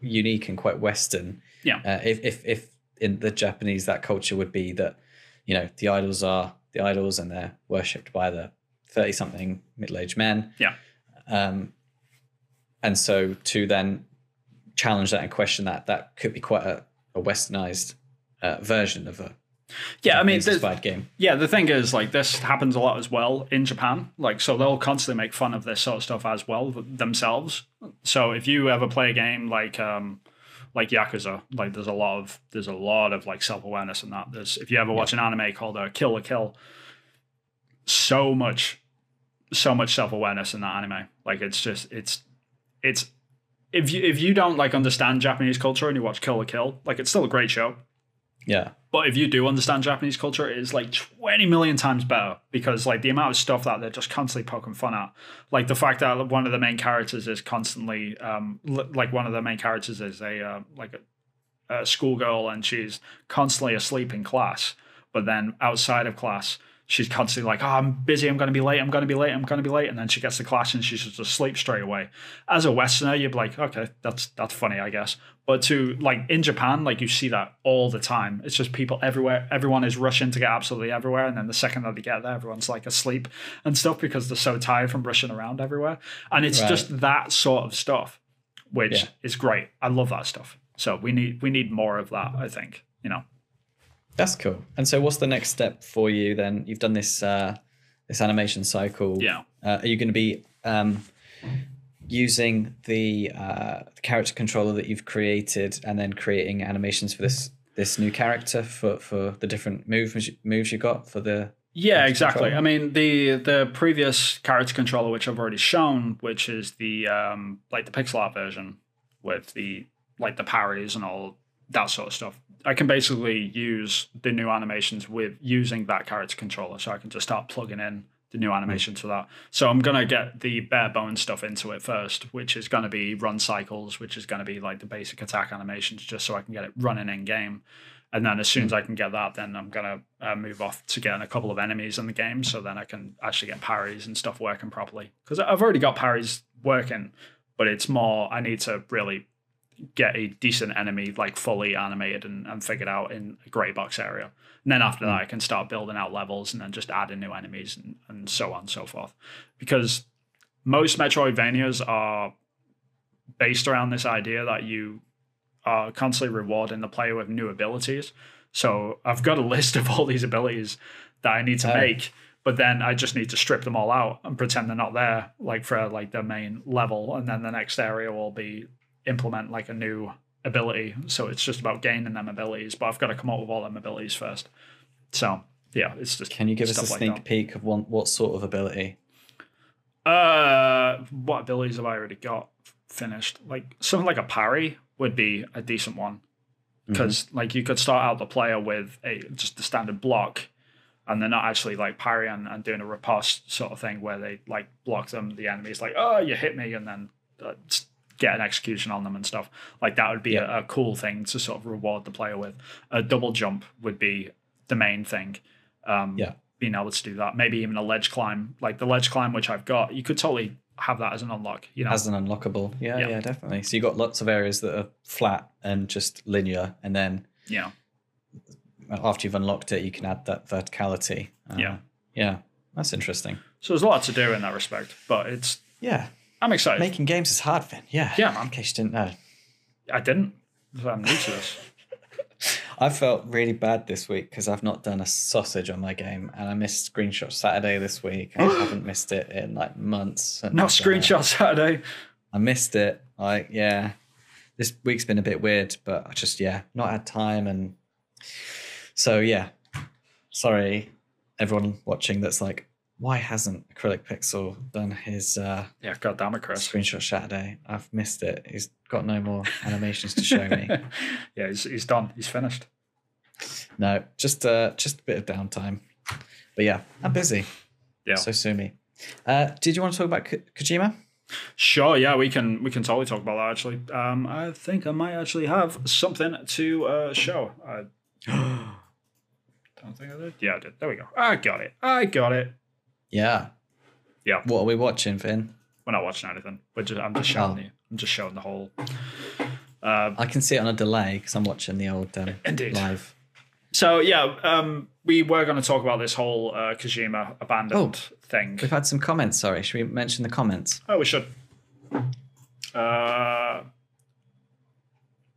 unique and quite Western. Yeah. Uh, if if if in the Japanese, that culture would be that you know the idols are the idols and they're worshipped by the thirty something middle aged men. Yeah. Um, and so to then challenge that and question that, that could be quite a, a westernized uh, version of a yeah I mean there's- inspired game. Yeah, the thing is, like, this happens a lot as well in Japan. Like, so they'll constantly make fun of this sort of stuff as well themselves. So if you ever play a game like, um, like Yakuza, like, there's a lot of there's a lot of like self awareness in that. There's if you ever watch an anime called uh, Kill la Kill, so much, so much self awareness in that anime. Like, it's just it's it's if you if you don't like understand Japanese culture and you watch Kill la Kill, like, it's still a great show. Yeah. But if you do understand Japanese culture, it is like 20 million times better because like the amount of stuff that they're just constantly poking fun at. Like the fact that one of the main characters is constantly um li- like one of the main characters is a uh, like a a schoolgirl and she's constantly asleep in class, but then outside of class, she's constantly like, "Oh, I'm busy. I'm going to be late. I'm going to be late. I'm going to be late." And then she gets to class and she's just asleep straight away. As a Westerner, you'd be like, "Okay, that's that's funny, I guess." But to like in Japan, like you see that all the time. It's just people everywhere. Everyone is rushing to get absolutely everywhere, and then the second that they get there, everyone's like asleep and stuff because they're so tired from rushing around everywhere. And it's Right. just that sort of stuff, which Yeah. is great. I love that stuff. So we need we need more of that. I think you know. That's cool. And so, what's the next step for you then? You've done this uh, this animation cycle. Yeah. Uh, are you going to be um, using the, uh, the character controller that you've created and then creating animations for this this new character for for the different moves moves you got for the Yeah, exactly. controller. I mean, the the previous character controller, which I've already shown, which is the um, like the pixel art version with the like the parries and all that sort of stuff. I can basically use the new animations with using that character controller, so I can just start plugging in the new animations for that. So I'm gonna get the bare bones stuff into it first, which is gonna be run cycles, which is gonna be like the basic attack animations, just so I can get it running in game. And then as soon as I can get that, then I'm gonna uh, move off to getting a couple of enemies in the game, so then I can actually get parries and stuff working properly. Because I've already got parries working, but it's more I need to really get a decent enemy like fully animated and, and figured out in a grey box area. And then after that, I can start building out levels and then just adding new enemies and, and so on and so forth. Because most Metroidvanias are based around this idea that you are constantly rewarding the player with new abilities. So I've got a list of all these abilities that I need to Oh. make, but then I just need to strip them all out and pretend they're not there, like for like the main level, and then the next area will be implement like a new ability. So it's just about gaining them abilities, but I've got to come up with all them abilities first. So yeah, it's just Can you give us a like sneak that. peek of one what sort of ability? Uh, what abilities have I already got finished? Like something like a parry would be a decent one because like you could start out the player with a just the standard block, and they're not actually like parrying and doing a riposte sort of thing where they like block them. The enemy's like, oh, you hit me, and then uh, get an execution on them and stuff. Like that would be Yeah. a, a cool thing to sort of reward the player with. A double jump would be the main thing. Um, Yeah. being able to do that. Maybe even a ledge climb, like the ledge climb which I've got. You could totally have that as an unlock. You know, As an unlockable. Yeah, Yeah. yeah, definitely. So you got lots of areas that are flat and just linear, and then yeah. after you've unlocked it, you can add that verticality. Uh, Yeah. Yeah. That's interesting. So there's a lot to do in that respect, but it's Yeah. I'm excited. Making games is hard, Finn. Yeah. Yeah, man. In case you didn't know. I didn't. I'm new to this. I felt really bad this week because I've not done a sausage on my game and I missed Screenshot Saturday this week. I haven't missed it in like months. Not screenshot Saturday. I missed it. Like, yeah. This week's been a bit weird, but I just, yeah, not had time. And so, yeah. Sorry, everyone watching that's like, why hasn't Acrylic Pixel done his uh, Yeah, god damn it, Chris. Screenshot Saturday? I've missed it. He's got no more animations to show me. yeah, he's, he's done. He's finished. No, just uh, just a bit of downtime. But yeah, I'm busy. Yeah. So sue me. Uh, did you want to talk about Ko- Kojima? Sure, yeah, we can we can totally talk about that actually. Um, I think I might actually have something to uh, show. I don't think I did. Yeah, I did. There we go. I got it. I got it. Yeah. Yeah. What are we watching, Finn? We're not watching anything. We're just I'm just showing Oh. you. I'm just showing the whole. Uh, I can see it on a delay because I'm watching the old um, Indeed. live. so yeah, um, we were going to talk about this whole uh, Kojima abandoned thing. We've had some comments. Sorry, should we mention the comments? Oh, we should. Uh,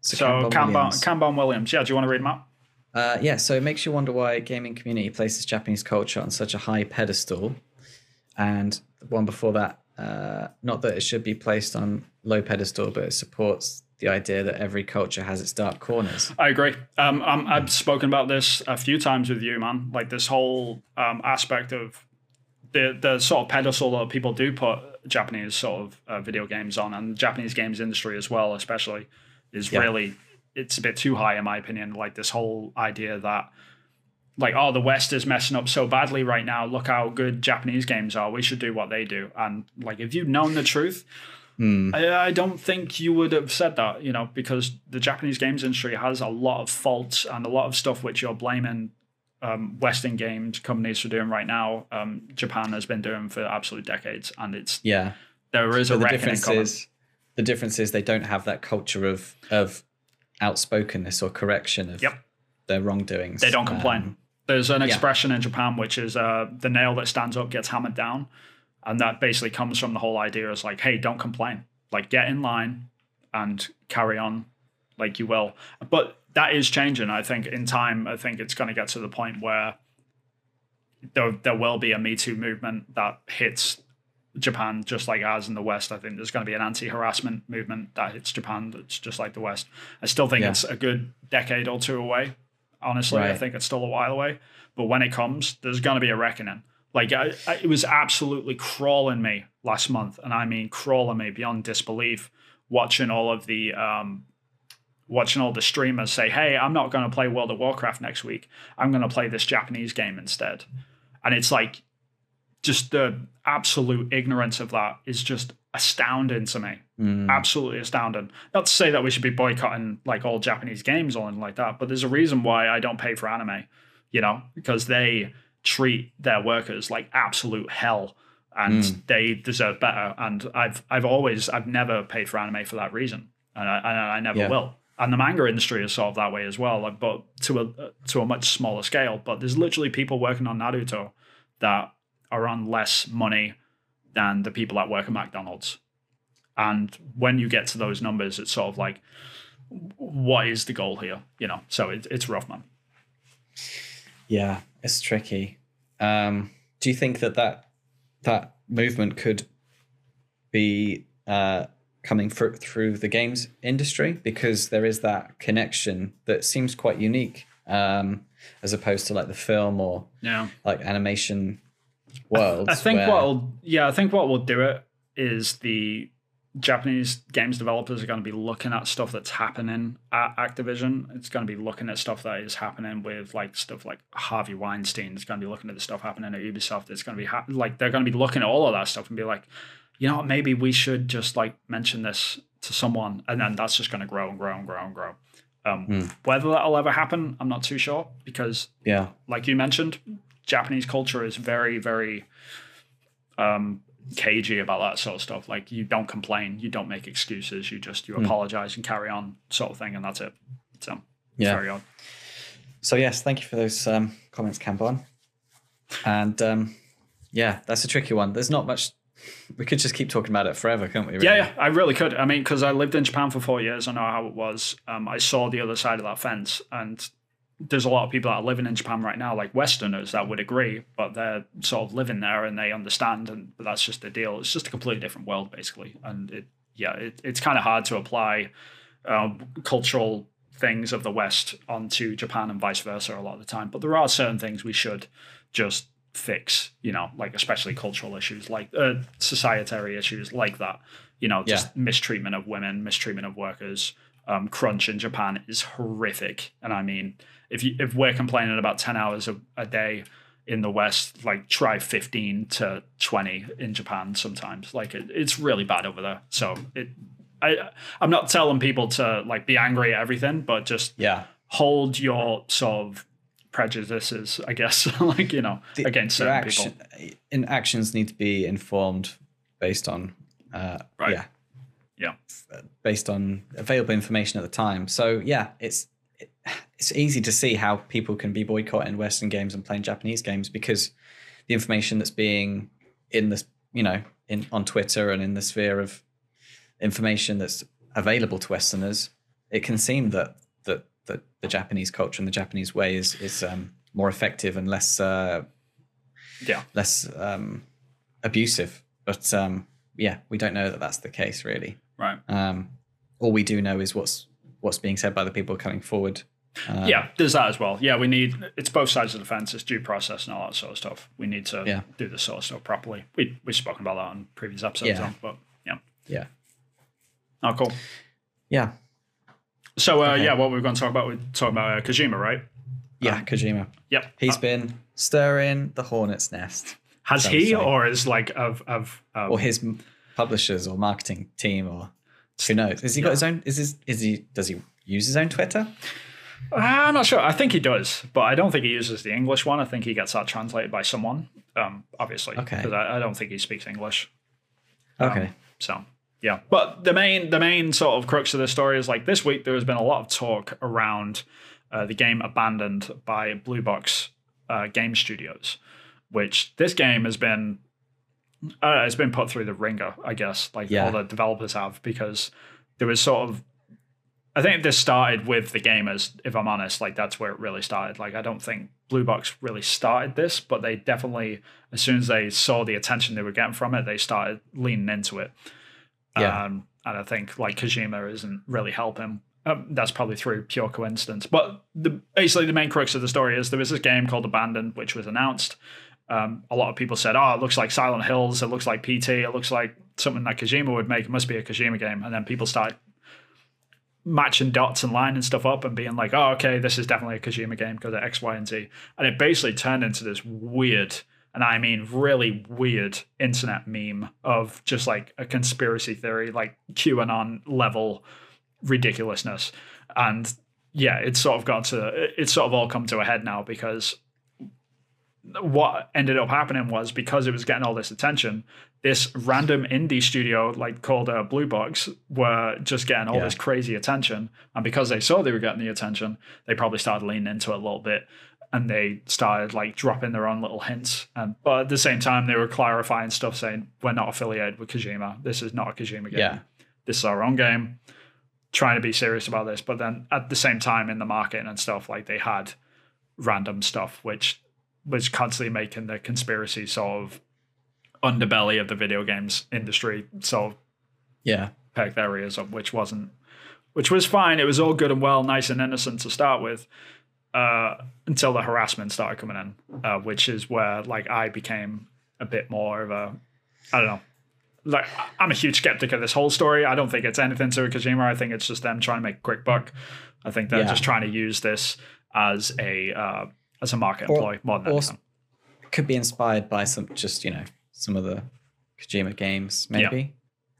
so Campbell Kanban Williams. Kanban Williams. Yeah, do you want to read them out? Uh, yeah, so it makes you wonder why gaming community places Japanese culture on such a high pedestal, and the one before that, uh, not that it should be placed on low pedestal, but it supports the idea that every culture has its dark corners. I agree. Um, I'm, I've spoken about this a few times with you, man. Like this whole um, aspect of the the sort of pedestal that people do put Japanese sort of uh, video games on, and the Japanese games industry as well, especially, is Yeah. really it's a bit too high in my opinion. Like this whole idea that. Like, oh, the West is messing up so badly right now. Look how good Japanese games are. We should do what they do. And like, if you'd known the truth, Hmm. I, I don't think you would have said that, you know, because the Japanese games industry has a lot of faults and a lot of stuff which you're blaming um, Western games companies for doing right now. Um, Japan has been doing for absolute decades, and it's Yeah. there is a But the reckoning difference is the difference is they don't have that culture of of outspokenness or correction of Yep. their wrongdoings. They don't complain. Um, There's an expression in Japan which is uh, the nail that stands up gets hammered down. And that basically comes from the whole idea is like, hey, don't complain. Like, get in line and carry on like you will. But that is changing. I think in time, I think it's going to get to the point where there, there will be a Me Too movement that hits Japan just like ours in the West. I think there's going to be an anti harassment movement that hits Japan that's just like the West. I still think Yeah. it's a good decade or two away. Honestly, I think it's still a while away. But when it comes, there's going to be a reckoning. Like I, I, it was absolutely crawling me last month, and I mean crawling me beyond disbelief. Watching all of the, um, watching all the streamers say, "Hey, I'm not going to play World of Warcraft next week. I'm going to play this Japanese game instead." And it's like, just the absolute ignorance of that is just astounding to me mm, absolutely astounding. Not to say that we should be boycotting like all Japanese games or anything like that, but there's a reason why I don't pay for anime, you know, because they treat their workers like absolute hell and they deserve better. And I've I've always I've never paid for anime for that reason, and I, and I never Yeah. will. And the manga industry is sort of that way as well, like, but to a to a much smaller scale. But there's literally people working on Naruto that are on less money than the people that work at McDonald's. And when you get to those numbers, it's sort of like, what is the goal here? You know, so it, it's rough, man. yeah, it's tricky. Um, do you think that that that movement could be uh, coming through through the games industry because there is that connection that seems quite unique um, as opposed to like the film or Yeah. like animation worlds. I think where- what'll yeah, I think what will do it is the Japanese games developers are going to be looking at stuff that's happening at Activision. It's going to be looking at stuff that is happening with like stuff like Harvey Weinstein. It's going to be looking at the stuff happening at Ubisoft. It's going to be ha- like they're going to be looking at all of that stuff and be like, you know, what, maybe we should just like mention this to someone, and then that's just going to grow and grow and grow and grow. Um, Hmm. Whether that'll ever happen, I'm not too sure because yeah, like you mentioned, Japanese culture is very, very um, cagey about that sort of stuff. Like you don't complain, you don't make excuses, you just you apologize and carry on, sort of thing, and that's it. So Yeah. very odd. So yes, thank you for those um, comments, Campon. And um, yeah, that's a tricky one. There's not much. We could just keep talking about it forever, can't we? really? Yeah, yeah, I really could. I mean, because I lived in Japan for four years, I know how it was. Um, I saw the other side of that fence, and there's a lot of people that are living in Japan right now, like Westerners, that would agree, but they're sort of living there and they understand, and but that's just the deal. It's just a completely different world, basically, and it, yeah, it, it's kind of hard to apply um, cultural things of the West onto Japan and vice versa a lot of the time. But there are certain things we should just fix, you know, like especially cultural issues, like uh, societary issues like that. You know, just Yeah. mistreatment of women, mistreatment of workers. Um, crunch in Japan is horrific, and I mean, if you if we're complaining about ten hours a, a day in the West, like try fifteen to twenty in Japan sometimes. Like it, it's really bad over there. So it, I I'm not telling people to like be angry at everything, but just Yeah. hold your sort of prejudices, I guess, like you know, The- against certain action, people. in actions need to be informed based on uh, Right. yeah Yeah. based on available information at the time so yeah it's it, it's easy to see how people can be boycotting western games and playing japanese games because the information that's being in this you know in on twitter and in the sphere of information that's available to westerners it can seem that that, that the japanese culture and the japanese way is is um, more effective and less uh, Yeah. less um, abusive. But um, yeah, we don't know that that's the case really. Right. Um, all we do know is what's what's being said by the people coming forward. Um, yeah, there's that as well. Yeah, we need it's both sides of the fence. It's due process and all that sort of stuff. We need to Yeah. do this sort of stuff properly. We we've spoken about that on previous episodes, Yeah. on, but yeah. yeah, Oh, cool. yeah, So uh, Okay. yeah, what we're going to talk about, we're talking about uh, Kojima, right? yeah. Um, Kojima. Yep. He's Uh, been stirring the hornet's nest, has he or is like of of um, or his publishers or marketing team or who knows? Has he got his own? Is his? Is he? Does he use his own Twitter? Uh, I'm not sure. I think he does, but I don't think he uses the English one. I think he gets that translated by someone, um, obviously. Okay. Because I, I don't think he speaks English. Um, Okay. So yeah, but the main the main sort of crux of the story is like this week there has been a lot of talk around uh, the game abandoned by Blue Box uh, Game Studios, which this game has been uh, it's been put through the ringer, I guess, like Yeah. all the developers have because there was sort of I think this started with the gamers, if I'm honest. Like that's where it really started. Like I don't think Blue Box really started this, but they definitely, as soon as they saw the attention they were getting from it, they started leaning into it. Yeah. Um, and I think like Kojima isn't really helping. Um, that's probably through pure coincidence. But the basically the main crux of the story is there was this game called Abandoned, which was announced. Um, a lot of people said, "Oh, it looks like Silent Hills. It looks like PT. It looks like something that Kojima would make. It must be a Kojima game." And then people started matching dots and lining stuff up and being like, "Oh, okay, this is definitely a Kojima game because of X, Y, and Z." And it basically turned into this weird, and I mean really weird, internet meme of just like a conspiracy theory, like QAnon level ridiculousness. And yeah, it's sort of got to, it's sort of all come to a head now because what ended up happening was because it was getting all this attention, this random indie studio like called uh, Blue Box were just getting all Yeah. this crazy attention, and because they saw they were getting the attention, they probably started leaning into it a little bit, and they started like dropping their own little hints. And but at the same time, they were clarifying stuff, saying we're not affiliated with Kojima. This is not a Kojima game. Yeah. This is our own game. Trying to be serious about this, but then at the same time in the marketing and stuff, like they had random stuff which was constantly making the conspiracy sort of underbelly of the video games industry sort of Yeah. their ears up, which wasn't, which was fine. It was all good and well, nice and innocent to start with, uh, until the harassment started coming in, uh, which is where like I became a bit more of a, I don't know. Like I'm a huge skeptic of this whole story. I don't think it's anything to Kojima. I think it's just them trying to make a quick buck. I think they're Yeah. just trying to use this as a uh, as a market Or- employ more than or anything. Could be inspired by some, just you know, some of the Kojima games, maybe,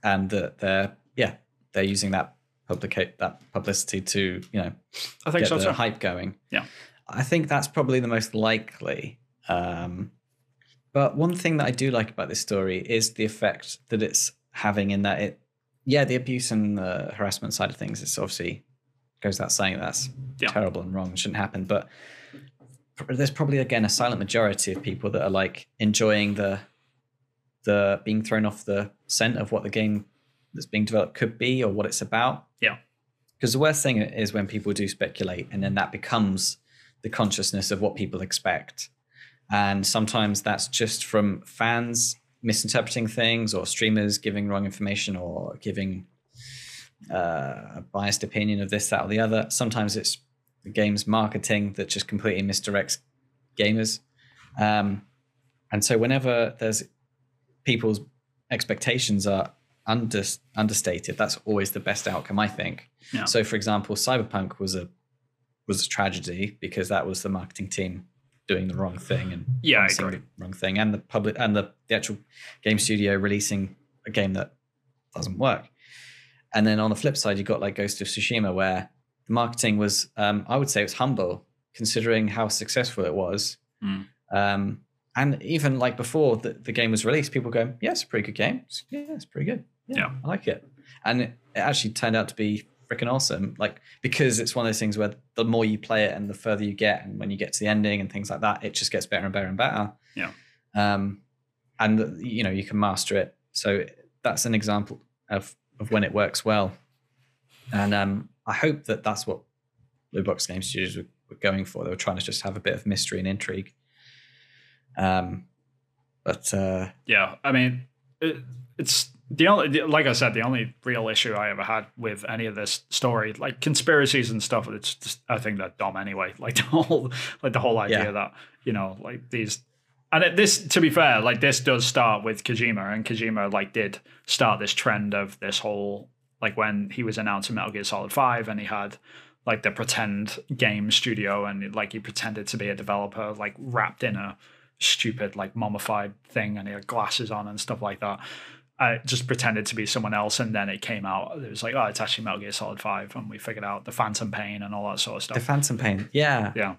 and that they're yeah they're using that publicate that publicity to you know I think get so the too. hype going. Yeah. I think that's probably the most likely. Um, but one thing that I do like about this story is the effect that it's having in that it, yeah, the abuse and the harassment side of things It's obviously goes without saying that's Yeah. terrible and wrong and shouldn't happen. But there's probably again a silent majority of people that are like enjoying the the being thrown off the scent of what the game that's being developed could be or what it's about. Yeah. Because the worst thing is when people do speculate and then that becomes the consciousness of what people expect. And sometimes that's just from fans misinterpreting things or streamers giving wrong information or giving uh, a biased opinion of this, that, or the other. Sometimes it's the game's marketing that just completely misdirects gamers. Um, and so whenever there's people's expectations are under, understated, that's always the best outcome, I think. Yeah. So, for example, Cyberpunk was a was a tragedy because that was the marketing team doing the wrong thing and Yeah, I promising agree. the wrong thing, and the public and the, the actual game studio releasing a game that doesn't work. And then on the flip side, you got like Ghost of Tsushima, where marketing was, um, I would say, it was humble considering how successful it was. Mm. Um, and even like before the, the game was released, people go, "Yeah, it's a pretty good game. It's- yeah, it's pretty good. Yeah, Yeah. I like it." And it, it actually turned out to be freaking awesome. Like because it's one of those things where the more you play it and the further you get, and when you get to the ending and things like that, it just gets better and better and better. Yeah. Um, and you know you can master it. So that's an example of of when it works well. And um, I hope that that's what Blue Box Game Studios were, were going for. They were trying to just have a bit of mystery and intrigue. Um, but uh, Yeah, I mean, it, it's the only, like I said, the only real issue I ever had with any of this story, like conspiracies and stuff. It's just, I think they're dumb anyway. Like the whole, like the whole idea Yeah. that you know, like these, and it, this, to be fair, like this does start with Kojima, and Kojima like did start this trend of this whole, like when he was announcing Metal Gear Solid Five, and he had like the pretend game studio, and like he pretended to be a developer, like wrapped in a stupid like mummified thing and he had glasses on and stuff like that I just pretended to be someone else, and then it came out. It was like, oh, it's actually Metal Gear Solid Five, and we figured out the Phantom Pain and all that sort of stuff. The. Phantom Pain. Yeah. yeah,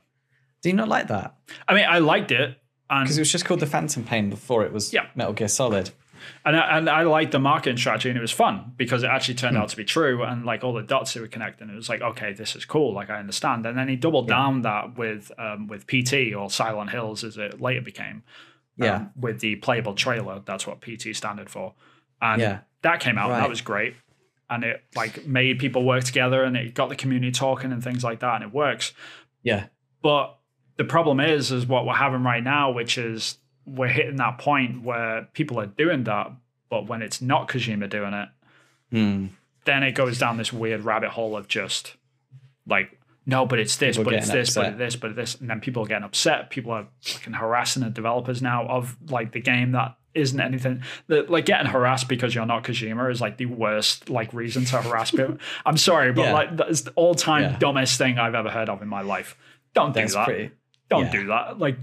Do you not like that? I mean, I liked it, Because it was just called the Phantom Pain before it was Yeah. Metal Gear Solid. And I, and I liked the marketing strategy, and it was fun because it actually turned out to be true, and like all the dots that were connecting, it was like, okay, this is cool, like I understand. And then he doubled down that with um, with PT or Silent Hills, as it later became. um, Yeah. with the playable trailer, that's what PT standard for, and Yeah. that came out. and That was great, and it like made people work together, and it got the community talking and things like that, and it works. Yeah. But the problem is, is what we're having right now, which is we're hitting that point where people are doing that, but when it's not Kojima doing it, Hmm. then it goes down this weird rabbit hole of just like, no, but it's this, People but it's this, but upset. it's this, but it's this, and then people are getting upset. People are fucking harassing the developers now of like the game that isn't anything. The, like getting harassed because you're not Kojima is like the worst like reason to harass people. I'm sorry, but Yeah. like that's the all time Yeah. dumbest thing I've ever heard of in my life. Don't That's do that. pretty. Don't yeah. do that. Like,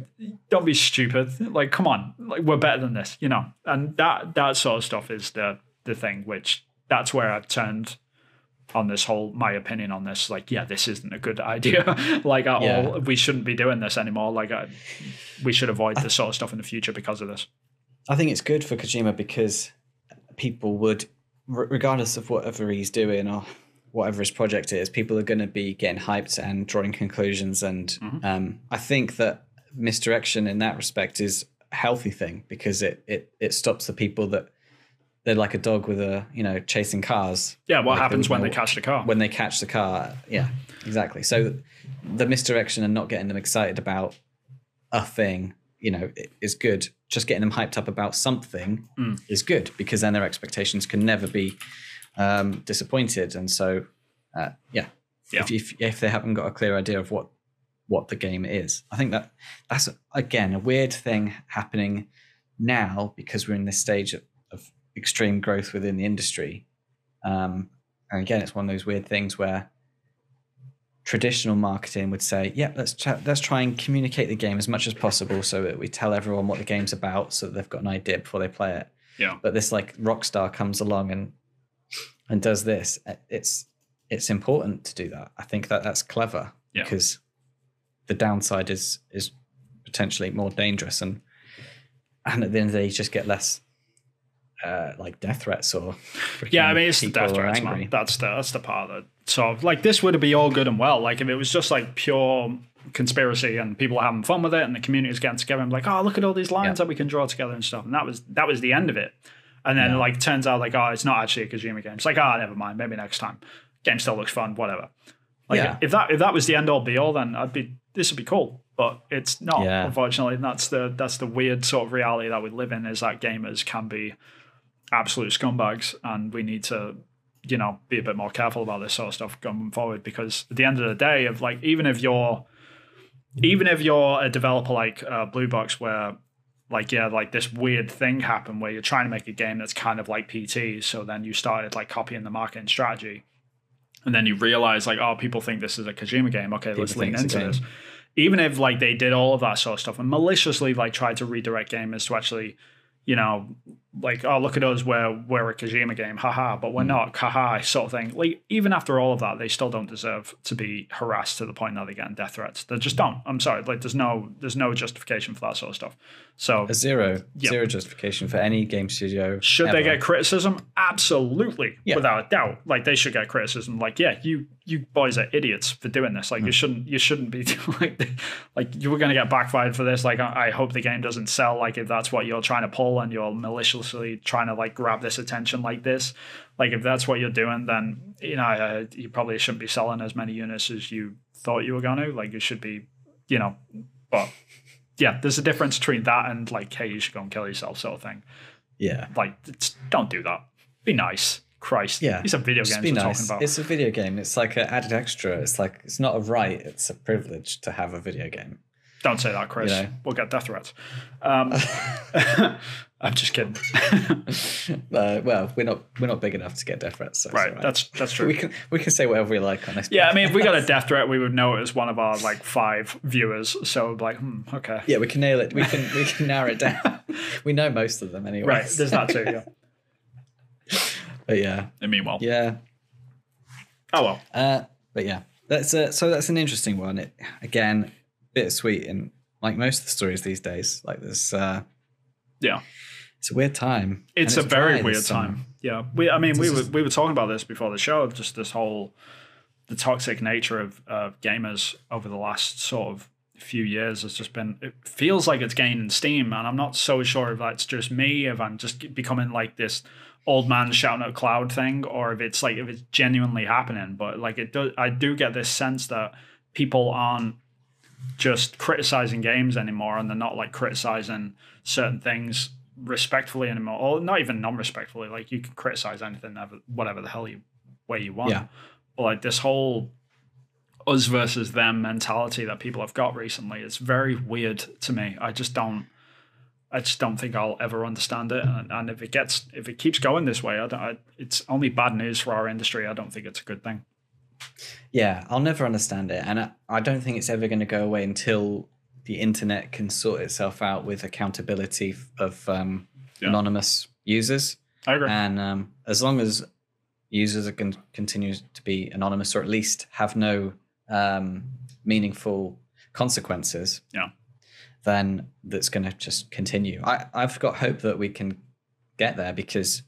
don't be stupid. Like, come on. Like, we're better than this, you know. And that that sort of stuff is the the thing. Which that's where I've turned on this whole my opinion on this. Like, yeah, this isn't a good idea. like at Yeah. all. We shouldn't be doing this anymore. Like, I, we should avoid this sort of stuff in the future because of this. I think it's good for Kojima because people would, regardless of whatever he's doing or whatever his project is, people are going to be getting hyped and drawing conclusions. And Mhm. um, I think that misdirection in that respect is a healthy thing because it it it stops the people that they're like a dog with a you know chasing cars Yeah. What Like, happens when they catch the car? when they catch the car. Yeah, exactly. So the misdirection and not getting them excited about a thing, you know, is good. Just getting them hyped up about something Mm. is good because then their expectations can never be um, disappointed. And so, uh, yeah, Yeah. If, if if they haven't got a clear idea of what what the game is, I think that that's again a weird thing happening now because we're in this stage of, of extreme growth within the industry. Um, and again, it's one of those weird things where traditional marketing would say, "Yeah, let's try, let's try and communicate the game as much as possible, so that we tell everyone what the game's about, so that they've got an idea before they play it." Yeah. But this like Rockstar comes along and and does this. uh, It's it's important to do that. I think that that's clever Yeah. because the downside is is potentially more dangerous and and at the end of the day, you just get less. Uh, like death threats or Yeah, I mean it's the death threats, angry. man. That's the that's the part that so like this would be all good and well. Like if it was just like pure conspiracy and people are having fun with it and the community is getting together and like, oh look at all these lines Yeah. that we can draw together and stuff. And that was that was the end of it. And then Yeah. like turns out like, oh, it's not actually a Kojima game. It's like, oh never mind, maybe next time. Game still looks fun, whatever. Like Yeah. if that if that was the end all be all, then I'd be this would be cool. But it's not, Yeah. unfortunately. And that's the that's the weird sort of reality that we live in is that gamers can be absolute scumbags and we need to you know be a bit more careful about this sort of stuff going forward because at the end of the day of like even if you're even if you're a developer like uh, blue box where like yeah like this weird thing happened where you're trying to make a game that's kind of like pt so then you started like copying the marketing strategy. And then you realize like oh people think this is a kojima game. Okay let's lean think it's a into this. Even if like they did all of that sort of stuff and maliciously like tried to redirect gamers to actually you know like oh look at us we're we're a Kojima game haha but Hmm. we're not haha sort of thing like even after all of that they still don't deserve to be harassed to the point that they're getting death threats they just don't I'm sorry like there's no there's no justification for that sort of stuff so a zero Yeah. zero justification for any game studio. should they get criticism? Absolutely, Yeah. without a doubt. Like they should get criticism. Like, yeah, you you boys are idiots for doing this. Hmm. Like you shouldn't you shouldn't be like like you were going to get backfired for this. Like I, I hope the game doesn't sell. Like if that's what you're trying to pull and you're maliciously trying to like grab this attention like this. Like if that's what you're doing, then you know uh, you probably shouldn't be selling as many units as you thought you were going to. Like you should be, you know, but. Yeah, there's a difference between that and like, hey, you should go and kill yourself, sort of thing Yeah. like it's, don't do that be nice christ Yeah. it's a video game. be nice. talking about It's a video game. It's like an added extra. It's like it's not a right. It's a privilege to have a video game. don't say that chris You know. we'll get death threats um, i'm just kidding uh, well, we're not we're not big enough to get death threats. So it's right that's that's true we can we can say whatever we like on this. yeah i mean if we got a death threat we would know it was one of our like five viewers so like hmm, okay yeah, we can nail it. We can we can narrow it down. we know most of them anyway. right there's that too yeah But yeah, I mean, well, yeah. oh well. Uh, but yeah, that's a, so that's an interesting one. It again, bittersweet, and like most of the stories these days, like this. Uh, Yeah. It's a weird time. It's, and a very weird summer. time. Yeah, we. I mean, we were we were talking about this before the show. of Just this whole the toxic nature of uh, gamers over the last sort of few years has just been. It feels like it's gaining steam, and I'm not so sure if that's just me, if I'm just becoming like this old man shouting at cloud thing, or if it's like if it's genuinely happening. But like it does, I do get this sense that people aren't just criticizing games anymore and they're not like criticizing certain things respectfully anymore or not even non-respectfully like you can criticize anything ever, whatever the hell you way you want. Yeah. but like this whole us versus them mentality that people have got recently is very weird to me. I just don't i just don't think i'll ever understand it. And, and if it gets if it keeps going this way i don't I, it's only bad news for our industry. I don't think it's a good thing. Yeah, I'll never understand it, and I, I don't think it's ever going to go away until the internet can sort itself out with accountability of um, Yeah. anonymous users. i agree And um, as long as users are going continue to be anonymous, or at least have no um, meaningful consequences, Yeah. then that's going to just continue. I, I've got hope that we can get there because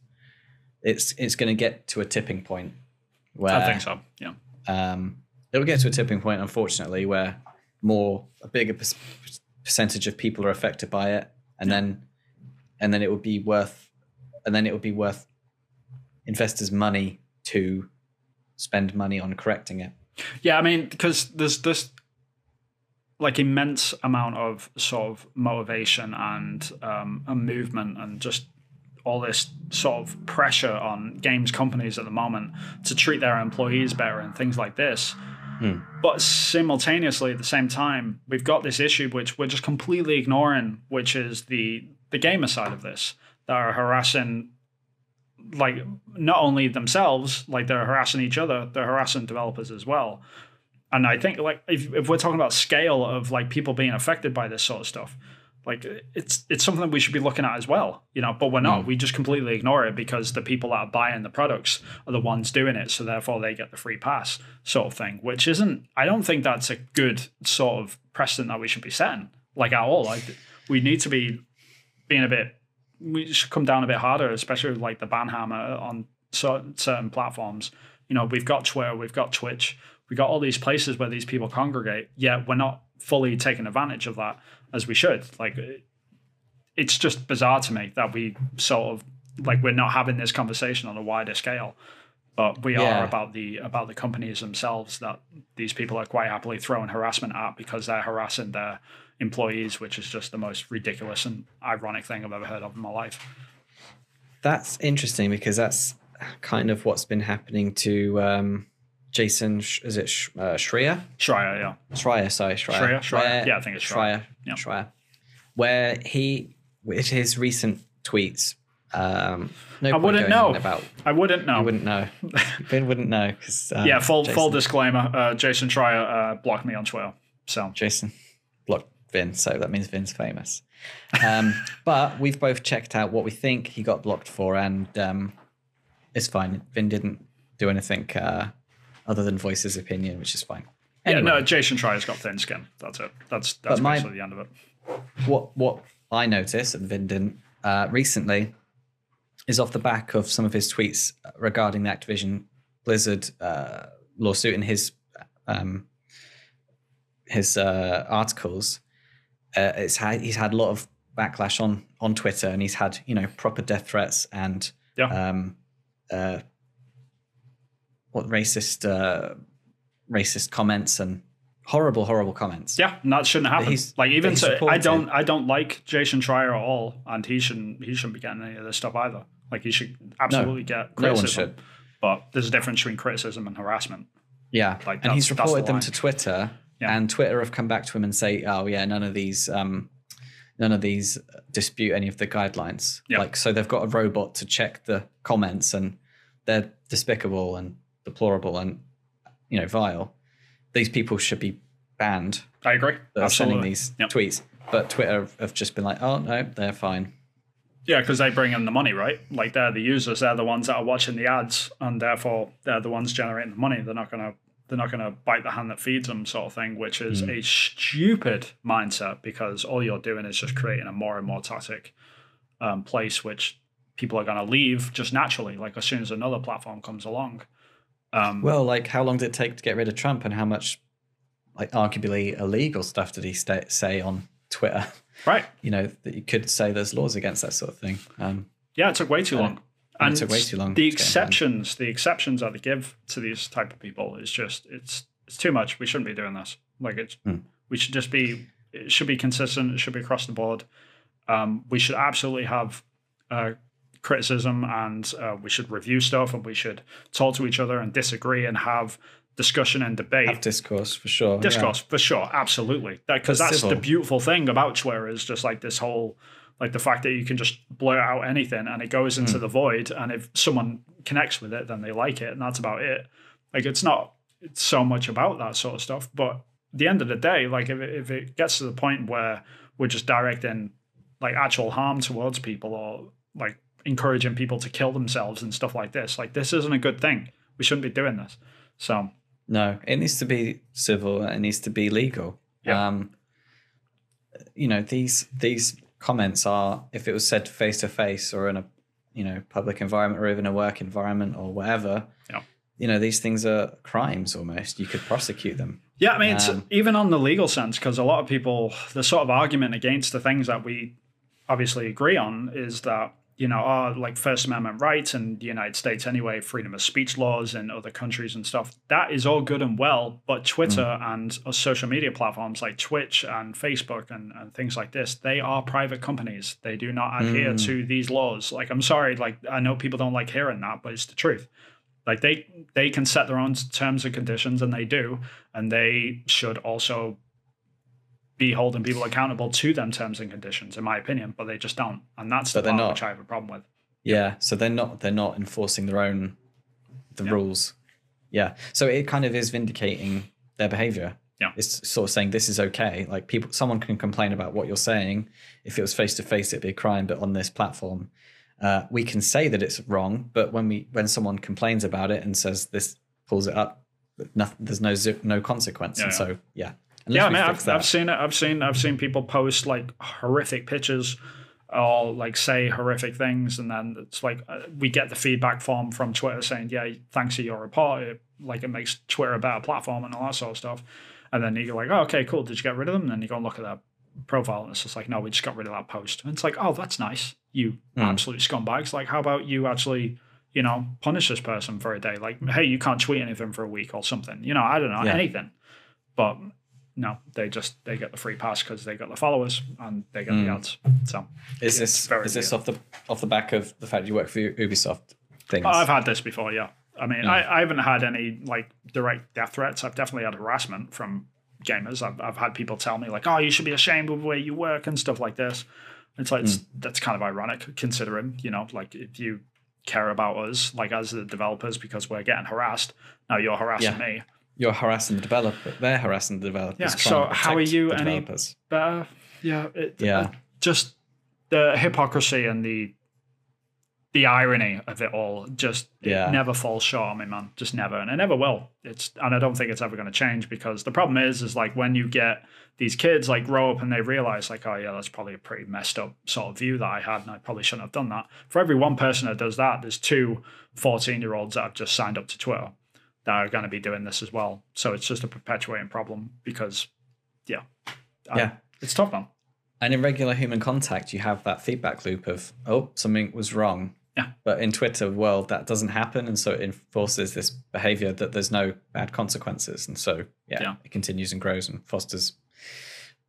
it's it's going to get to a tipping point where i think so yeah um, it'll get to a tipping point, unfortunately, where more a bigger per- percentage of people are affected by it, and then and then it would be worth and then it would be worth investors' money to spend money on correcting it. Yeah, I mean, because there's this like immense amount of sort of motivation and um, a movement and just all this sort of pressure on games companies at the moment to treat their employees better and things like this. Hmm. But simultaneously, at the same time, we've got this issue which we're just completely ignoring, which is the the gamer side of this that are harassing like not only themselves, like they're harassing each other, they're harassing developers as well. And I think like if, if we're talking about scale of like people being affected by this sort of stuff, like it's it's something we should be looking at as well, you know. But we're not. Mm. We just completely ignore it because the people that are buying the products are the ones doing it, so therefore they get the free pass, sort of thing. Which isn't. I don't think that's a good sort of precedent that we should be setting, like at all. Like we need to be being a bit. We should come down a bit harder, especially with like the ban hammer on certain certain platforms. You know, we've got Twitter, we've got Twitch, we've got all these places where these people congregate. Yet we're not fully taking advantage of that as we should. Like, it's just bizarre to me that we sort of like we're not having this conversation on a wider scale. But we Yeah. are about the about the companies themselves that these people are quite happily throwing harassment at because they're harassing their employees, which is just the most ridiculous and ironic thing I've ever heard of in my life. That's interesting because that's kind of what's been happening to um, Jason. Is it Sh- uh, Schreier? Schreier, yeah. Shreya, sorry, Shreya. Schreier, Schreier. Where- Yeah, I think it's Shreya. Schreier. Yeah. Shreya. Where he, with his recent tweets, um, no I wouldn't know. About I wouldn't know. you wouldn't know. Ben wouldn't know because um, yeah, full Jason, full disclaimer. Uh, Jason Schreier uh, blocked me on Twitter. So Jason blocked Vin, so that means Vin's famous. Um, but we've both checked out what we think he got blocked for, and um, it's fine. Vin didn't do anything uh, other than voice his opinion, which is fine. yeah, no, Jason Schreier's got thin skin. That's it. That's that's my- basically the end of it. what what I noticed and Vin didn't uh, recently is off the back of some of his tweets regarding the Activision Blizzard uh, lawsuit and his um, his uh, articles. Uh, it's had he's had a lot of backlash on on Twitter and he's had you know proper death threats and Yeah. um, uh, what racist uh, racist comments and horrible horrible comments. Yeah, and that shouldn't happen. he's- like even I don't I don't like Jason Schreier at all, and he shouldn't he shouldn't be getting any of this stuff either. Like he should absolutely get no one criticism. should. But there's a difference between criticism and harassment. Yeah, Like, and he's that's the reported them to Twitter, Yeah. and Twitter have come back to him and say, "Oh yeah, none of these, um, none of these dispute any of the guidelines." Yeah. Like, so they've got a robot to check the comments, and they're despicable and deplorable and you know vile. These people should be banned. I agree. That sending these Yep. tweets, but Twitter have just been like, "Oh no, they're fine." Yeah, because they bring in the money, right? Like they're the users, they're the ones that are watching the ads, and therefore they're the ones generating the money. They're not gonna they're not gonna bite the hand that feeds them, sort of thing, which is a stupid mindset because all you're doing is just creating a more and more toxic um, place, which people are gonna leave just naturally, like as soon as another platform comes along. Um, Well, like how long did it take to get rid of Trump, and how much, like arguably illegal stuff did he say on Twitter? right? You know that you could say there's laws against that sort of thing. Um, Yeah, it took way too Uh, long. and it took way too long The to get it done. exceptions, the exceptions that they give to these type of people is just it's it's too much. We shouldn't be doing this. Like it's Hmm. we should just be it should be consistent. It should be across the board. Um, we should absolutely have uh, criticism and uh, we should review stuff and we should talk to each other and disagree and have discussion and debate have discourse for sure. yeah. discourse for sure absolutely because But that's the beautiful thing about twitter is just like this whole like the fact that you can just blurt out anything and it goes into the void and if someone connects with it then they like it and that's about it like it's not it's so much about that sort of stuff but at the end of the day like if it, if it gets to the point where we're just directing like actual harm towards people or like encouraging people to kill themselves and stuff like this like this isn't a good thing we shouldn't be doing this so No, it needs to be civil. It needs to be legal. Yeah. Um, you know these these comments are if it was said face to face or in a you know public environment or even a work environment or whatever. Yeah. You know these things are crimes almost. You could prosecute them. Yeah, I mean, it's Um, even on the legal sense, because a lot of people, the sort of argument against the things that we obviously agree on is that, you know, oh, like First Amendment rights in the United States anyway, freedom of speech laws in other countries and stuff. That is all good and well, but Twitter and uh, social media platforms like Twitch and Facebook and, and things like this, they are private companies. They do not adhere Mm. to these laws. Like, I'm sorry, like, I know people don't like hearing that, but it's the truth. Like they they can set their own terms and conditions, and they do, and they should also be holding people accountable to them terms and conditions, in my opinion. But they just don't, and that's the But they're part not. which I have a problem with. Yeah. So they're not they're not enforcing their own the Yeah. rules. Yeah. So it kind of is vindicating their behavior. Yeah. It's sort of saying this is okay. Like people someone can complain about what you're saying. If it was face to face, it'd be a crime, but on this platform, uh, we can say that it's wrong, but when we when someone complains about it and says this pulls it up, nothing, there's no no consequence. Yeah, and yeah. so yeah. Unless yeah, mean, I've. I've seen it. I've seen I've seen people post like horrific pictures or like say horrific things, and then it's like uh, we get the feedback form from Twitter saying, "Yeah, thanks for your report. It, like it makes Twitter a better platform and all that sort of stuff." And then you're like, "Oh, okay, cool. Did you get rid of them?" And then you go and look at their profile, and it's just like, "No, we just got rid of that post." And it's like, "Oh, that's nice. You Mm. absolute scumbags. Like, how about you actually?" You know, punish this person for a day. Like, hey, you can't tweet anything for a week or something. You know, I don't know Yeah. anything. But no, they just they get the free pass because they got the followers and they get the Mm. ads. So is this very is this weird. off the off the back of the fact you work for Ubisoft things? Oh, I've had this before. Yeah, I mean, Mm. I, I haven't had any like direct death threats. I've definitely had harassment from gamers. I've, I've had people tell me like, "Oh, you should be ashamed of the way you work" and stuff like this. It's like it's, that's kind of ironic considering you know like if you care about us like as the developers because we're getting harassed now you're harassing Yeah. me You're harassing the developer. They're harassing the developers. Yeah, so how are you any- developers. better yeah it, Yeah. uh, just the hypocrisy and the the irony of it all just Yeah. it never falls short on me man just never and it never will it's and i don't think it's ever going to change because the problem is is like when you get these kids like grow up and they realize like oh yeah that's probably a pretty messed up sort of view that i had and i probably shouldn't have done that for every one person that does that there's two 14 year olds that have just signed up to twitter that are going to be doing this as well so it's just a perpetuating problem because yeah I- Yeah. it's tough man And in regular human contact, you have that feedback loop of, oh, something was wrong. Yeah. But in Twitter world, that doesn't happen, and so it enforces this behavior that there's no bad consequences, and so yeah, Yeah. it continues and grows and fosters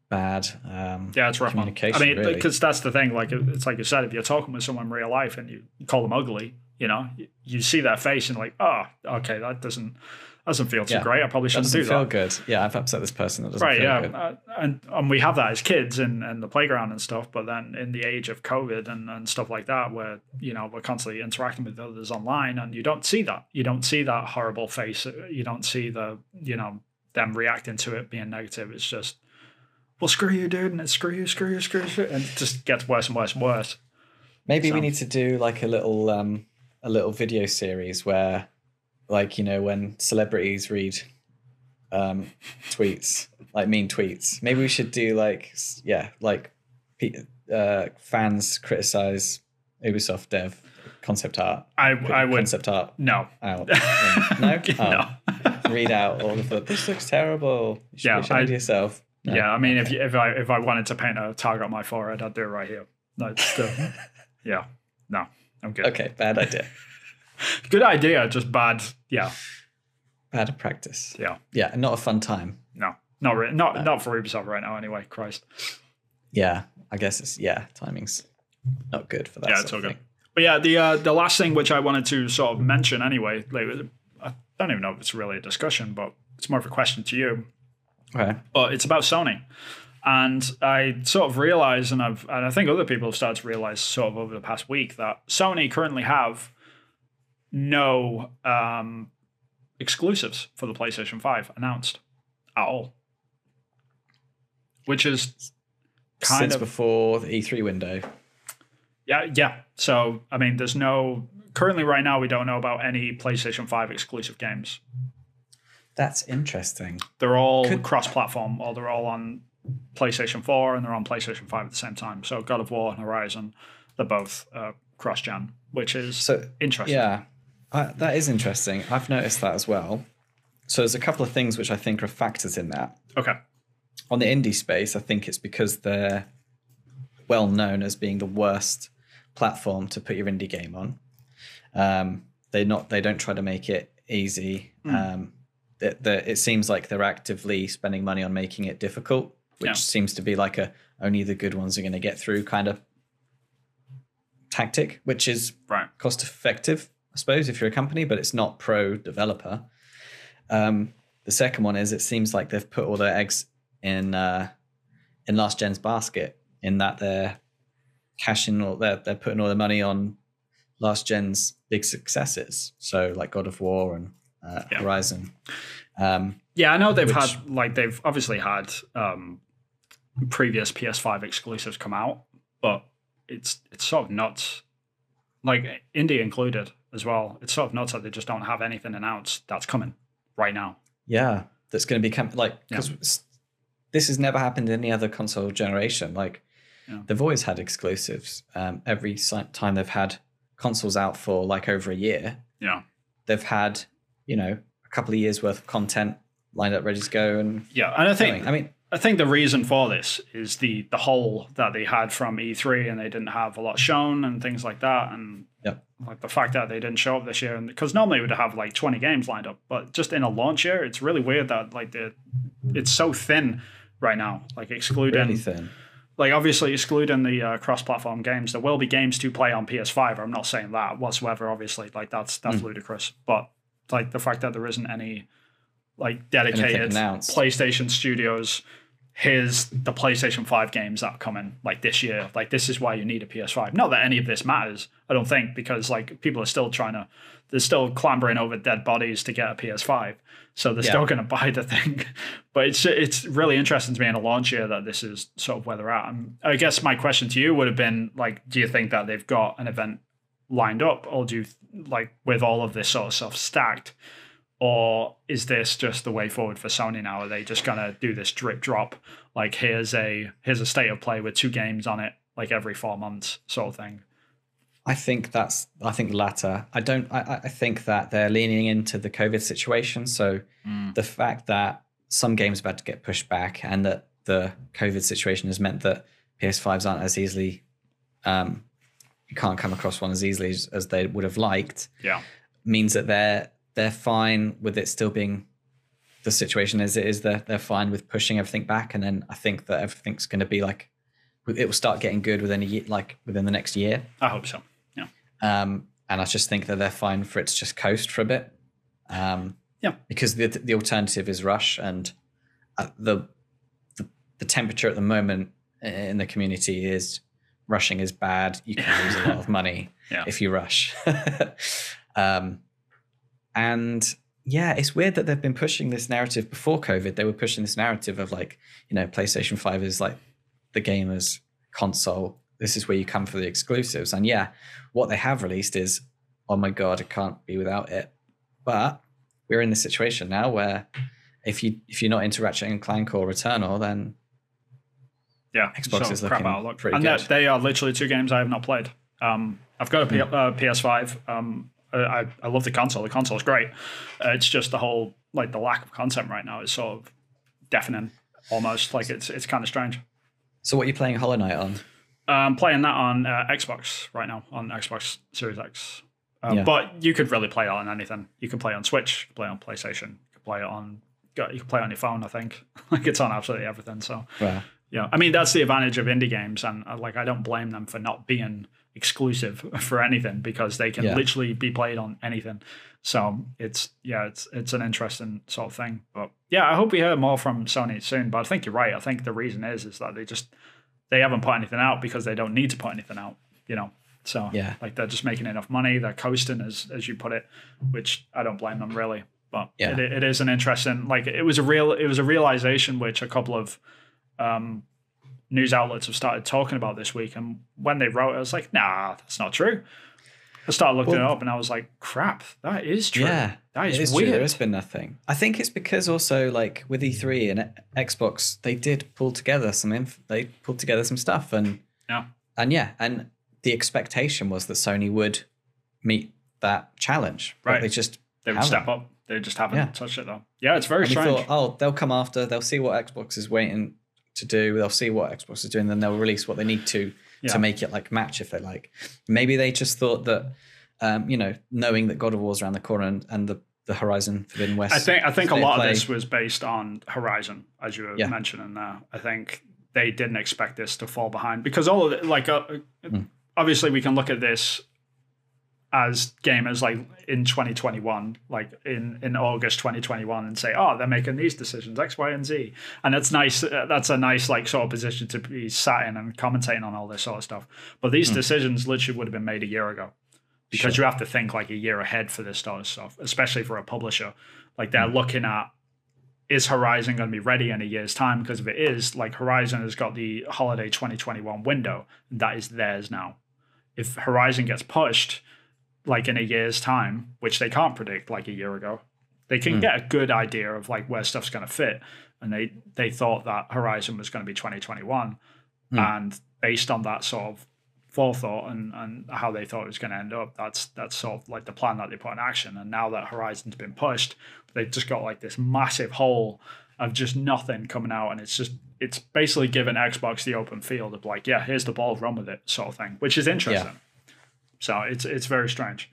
bad. Um, Yeah, it's rough. man. I Communication, mean, really. because that's the thing. Like, it's like you said, if you're talking with someone in real life and you call them ugly, you know, you, see their face and like, oh, okay, that doesn't doesn't feel too Yeah. great. I probably shouldn't doesn't do feel that. good. Yeah, I've upset this person. That doesn't Right, feel yeah, good. uh, and and we have that as kids in, in the playground and stuff. But then in the age of COVID and, and stuff like that, where you know we're constantly interacting with others online, and you don't see that. You don't see that horrible face. You don't see the you know them reacting to it being negative. It's just, well, screw you, dude, and it's screw you, screw you, screw you, and it just gets worse and worse and worse. Maybe So- we need to do like a little um a little video series where like you know when celebrities read um tweets like mean tweets. Maybe we should do like yeah, like uh fans criticize Ubisoft dev concept art. I I would concept art no. out. no? Oh. no. Read out all of the this looks terrible. You should Yeah, ashamed I- yourself. No. Yeah, I mean, if you, if I if I wanted to paint a target on my forehead, I'd do it right here. No, still, yeah, no, I'm good. Okay, bad idea. Good idea, just bad. Yeah, Bad practice. yeah, Yeah, not a fun time. no, not re- not not for Ubisoft right now. Anyway, Christ. Yeah, I guess it's yeah, timing's not good for that. Yeah, it's all good. thing. But yeah, the uh, the last thing which I wanted to sort of mention anyway, like I don't even know if it's really a discussion, but it's more of a question to you. Okay. but it's about Sony. And I sort of realize, and I've and I think other people have started to realize sort of over the past week that Sony currently have no um, exclusives for the PlayStation 5 announced at all. Which is kind Since of before the E3 window. yeah, yeah. So I mean there's no currently right now we don't know about any PlayStation 5 exclusive games. That's interesting. They're all Could- cross-platform, or they're all on PlayStation 4 and they're on PlayStation 5 at the same time. So God of War and Horizon, they're both uh, cross-gen, which is So interesting. yeah, I, that is interesting. I've noticed that as well. So there's a couple of things which I think are factors in that. Okay. On the indie space, I think it's because they're well known as being the worst platform to put your indie game on. Um, they not they don't try to make it easy. Mm. Um, that that it seems like they're actively spending money on making it difficult, which Yeah. seems to be like a only the good ones are going to get through kind of tactic, which is Right. cost effective, I suppose, if you're a company, but it's not pro developer. Um, the second one is it seems like they've put all their eggs in uh, in last gen's basket, in that they're cashing all they're they're putting all their money on last gen's big successes. So like God of War and uh, Yeah. Horizon. Um, Yeah, I know they've Which- had like they've obviously had um, previous PS5 exclusives come out, but it's it's sort of nuts. Like indie included as well. It's sort of nuts that they just don't have anything announced that's coming right now. yeah, that's going to become like because this has never happened in any other console generation. Like Yeah. they've always had exclusives. Um, every time they've had consoles out for like over a year, Yeah. they've had you know a couple of years worth of content lined up, ready to go, and Yeah, and I think going. I mean, I think the reason for this is the the hole that they had from E3 and they didn't have a lot shown and things like that and Yep. like the fact that they didn't show up this year and because normally we'd have like 20 games lined up but just in a launch year it's really weird that like the it's so thin right now like excluding really thin. like obviously excluding the uh, cross-platform games there will be games to play on ps5 i'm not saying that whatsoever obviously like that's that's Hmm. ludicrous but like the fact that there isn't any like dedicated playstation studios here's the playstation 5 games that are coming like this year. Like this is why you need a ps5 not that any of this matters i don't think because like people are still trying to they're still clambering over dead bodies to get a ps5 so they're Yeah. still going to buy the thing. But it's it's really interesting to me in a launch year that this is sort of where they're at. And I guess my question to you would have been like, do you think that they've got an event lined up, or do you like with all of this sort of stuff stacked, or is this just the way forward for Sony now? Are they just gonna do this drip drop? Like here's a here's a state of play with two games on it, like every four months, sort of thing. I think that's I think the latter. I don't I, I- think that they're leaning into the COVID situation. So the fact that some games have had to get pushed back and that the COVID situation has meant that PS5s aren't as easily um you can't come across one as easily as, as they would have liked Yeah, means that they're they're fine with it still being the situation as it is. They're they're fine with pushing everything back, and then I think that everything's going to be like it will start getting good within a year, like within the next year. I hope so. Yeah, Um, and I just think that they're fine for it to just coast for a bit. Um, Yeah. Because the the alternative is rush, and uh, the, the the temperature at the moment in the community is rushing is bad. You can lose a lot of money Yeah. if you rush. um, and yeah, it's weird that they've been pushing this narrative before COVID. They were pushing this narrative of like, you know, PlayStation 5 is like the gamer's console. this is where you come for the exclusives. And yeah, what they have released is, oh my god, I can't be without it. But we're in this situation now where if you if you're not into Ratchet and Clank or Returnal, then yeah, Xbox so is crap looking outlook. pretty and good. that- they are literally two games I have not played. Um, I've got a P- uh, PS5. Um, I, I- love the console. The console's great. Uh, it's just the whole like the lack of content right now is sort of deafening. Almost like it's it's kind of strange. so what are you playing Hollow Knight on? I'm playing that on uh, Xbox right now on Xbox Series X. Um, Yeah. But you could really play it on anything. You can play on Switch, you can play on PlayStation, you can play it on you can play on your phone. I think like it's on absolutely everything. So yeah, I mean that's the advantage of indie games, and uh, like I don't blame them for not being exclusive for anything because they can Yeah. literally be played on anything. So it's yeah, it's it's an interesting sort of thing. But yeah, I hope we hear more from Sony soon. But I think you're right. I think the reason is is that they just they haven't put anything out because they don't need to put anything out. You know. So Yeah. like they're just making enough money. They're coasting, as as you put it, which I don't blame them really. But Yeah. it, it is an interesting like it was a real it was a realization which a couple of um, news outlets have started talking about this week. And when they wrote, it, I was like, nah, that's not true. I started looking Well- it up and I was like, crap, that is true. yeah, that is, it is True. There has been nothing. I think it's because also like with E3 and Xbox, they did pull together some. Inf- they pulled together some stuff, and Yeah. and yeah, and the expectation was that Sony would meet that challenge. Right. They just They would haven't. step up. They just haven't Yeah. touched it though. Yeah, it's very And strange. thought, oh, they'll come after. They'll see what Xbox is waiting to do. They'll see what Xbox is doing, then they'll release what they need to Yeah. to make it like match if they like. Maybe they just thought that, um, you know, knowing that God of War's around the corner and, and the the Horizon Forbidden West. I think I think a lot of this was based on Horizon, as you were Yeah. mentioning there. I think they didn't expect this to fall behind because all of it, like uh, Hmm. obviously we can look at this as gamers like in 2021 like in in august 2021 and say oh they're making these decisions x y and z. And that's nice uh, that's a nice like sort of position to be sat in and commentating on all this sort of stuff. But these decisions literally would have been made a year ago. Because you have to think like a year ahead for this sort of stuff especially for a publisher. Like they're looking at is Horizon going to be ready in a year's time? Because if it is, like Horizon has got the holiday 2021 window, and that is theirs now. If Horizon gets pushed, like in a year's time, which they can't predict like a year ago, they can Hmm. get a good idea of like where stuff's going to fit. And they they thought that Horizon was going to be 2021, Hmm. and based on that sort of forethought and, and how they thought it was going to end up, that's that's sort of like the plan that they put in action. And now that Horizon's been pushed, they've just got like this massive hole of just nothing coming out, and it's just it's basically given Xbox the open field of like, yeah, here's the ball, run with it, sort of thing, which is interesting. So it's it's very strange,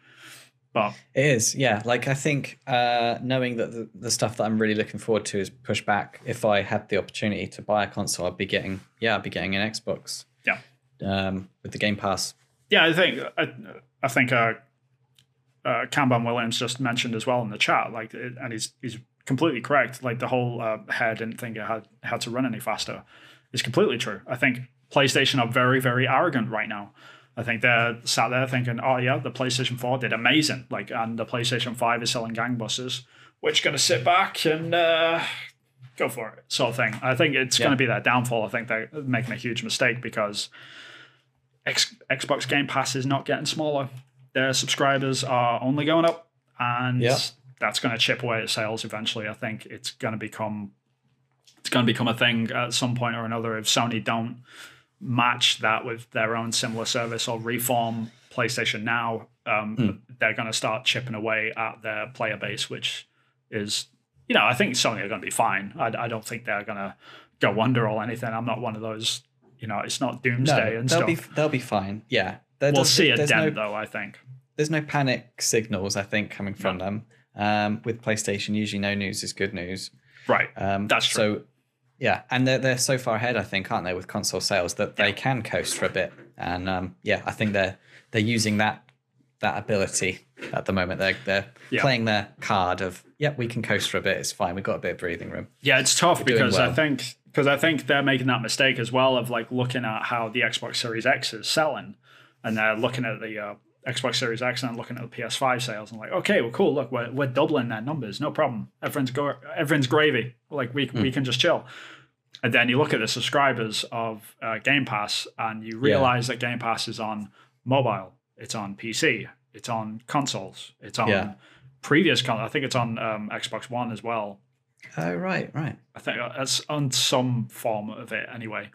but It is, yeah. Like I think uh, knowing that the, the stuff that I'm really looking forward to is pushed back. If I had the opportunity to buy a console, I'd be getting, yeah, I'd be getting an Xbox. Yeah. Um, with the Game Pass. yeah, I think I, I think uh, uh, Kanban Williams just mentioned as well in the chat, like, it- and he's he's completely correct. Like the whole uh, hare didn't think it had had to run any faster is completely true. I think PlayStation are very very arrogant right now. I think they're sat there thinking, oh yeah, the PlayStation Four did amazing, like, and the PlayStation Five is selling gangbusters. Which going to sit back and uh, go for it, sort of thing. I think it's Yeah. going to be their downfall. I think they're making a huge mistake because X, Xbox Game Pass is not getting smaller. Their subscribers are only going up, and Yeah. that's going to chip away at sales eventually. I think it's going to become it's going to become a thing at some point or another if Sony don't match that with their own similar service or reform PlayStation Now. Um, They're going to start chipping away at their player base, which is you know I think Sony are going to be fine. I, I don't think they're going to go under or anything. I'm not one of those. You know, it's not doomsday No, and they'll stuff. be they'll be fine. Yeah. There we'll see a there's dent no, though. I think. there's no panic signals, I think, coming from them. Um, with PlayStation, usually no news is good news. Right. Um, That's true. So, yeah, and they're they're so far ahead, I think, aren't they, with console sales that they can coast for a bit. And um, yeah, I think they're they're using that that ability at the moment. They're they're Yeah. playing their card of yep, we can coast for a bit. It's fine. We've got a bit of breathing room. Yeah, it's tough doing because I think because I think they're making that mistake as well of like looking at how the Xbox Series X is selling, and they're looking at the uh, Xbox Series X and looking at the PS5 sales and like, okay, well, cool. Look, we're, we're doubling their numbers, no problem. Everyone's go, everyone's gravy. Like we Hmm. we can just chill. And then you look at the subscribers of uh, Game Pass, and you realize that Game Pass is on mobile, it's on PC, it's on consoles, it's on Yeah. previous con. I think it's on um, Xbox One as well. Oh, right, right. I think it's on some form of it anyway.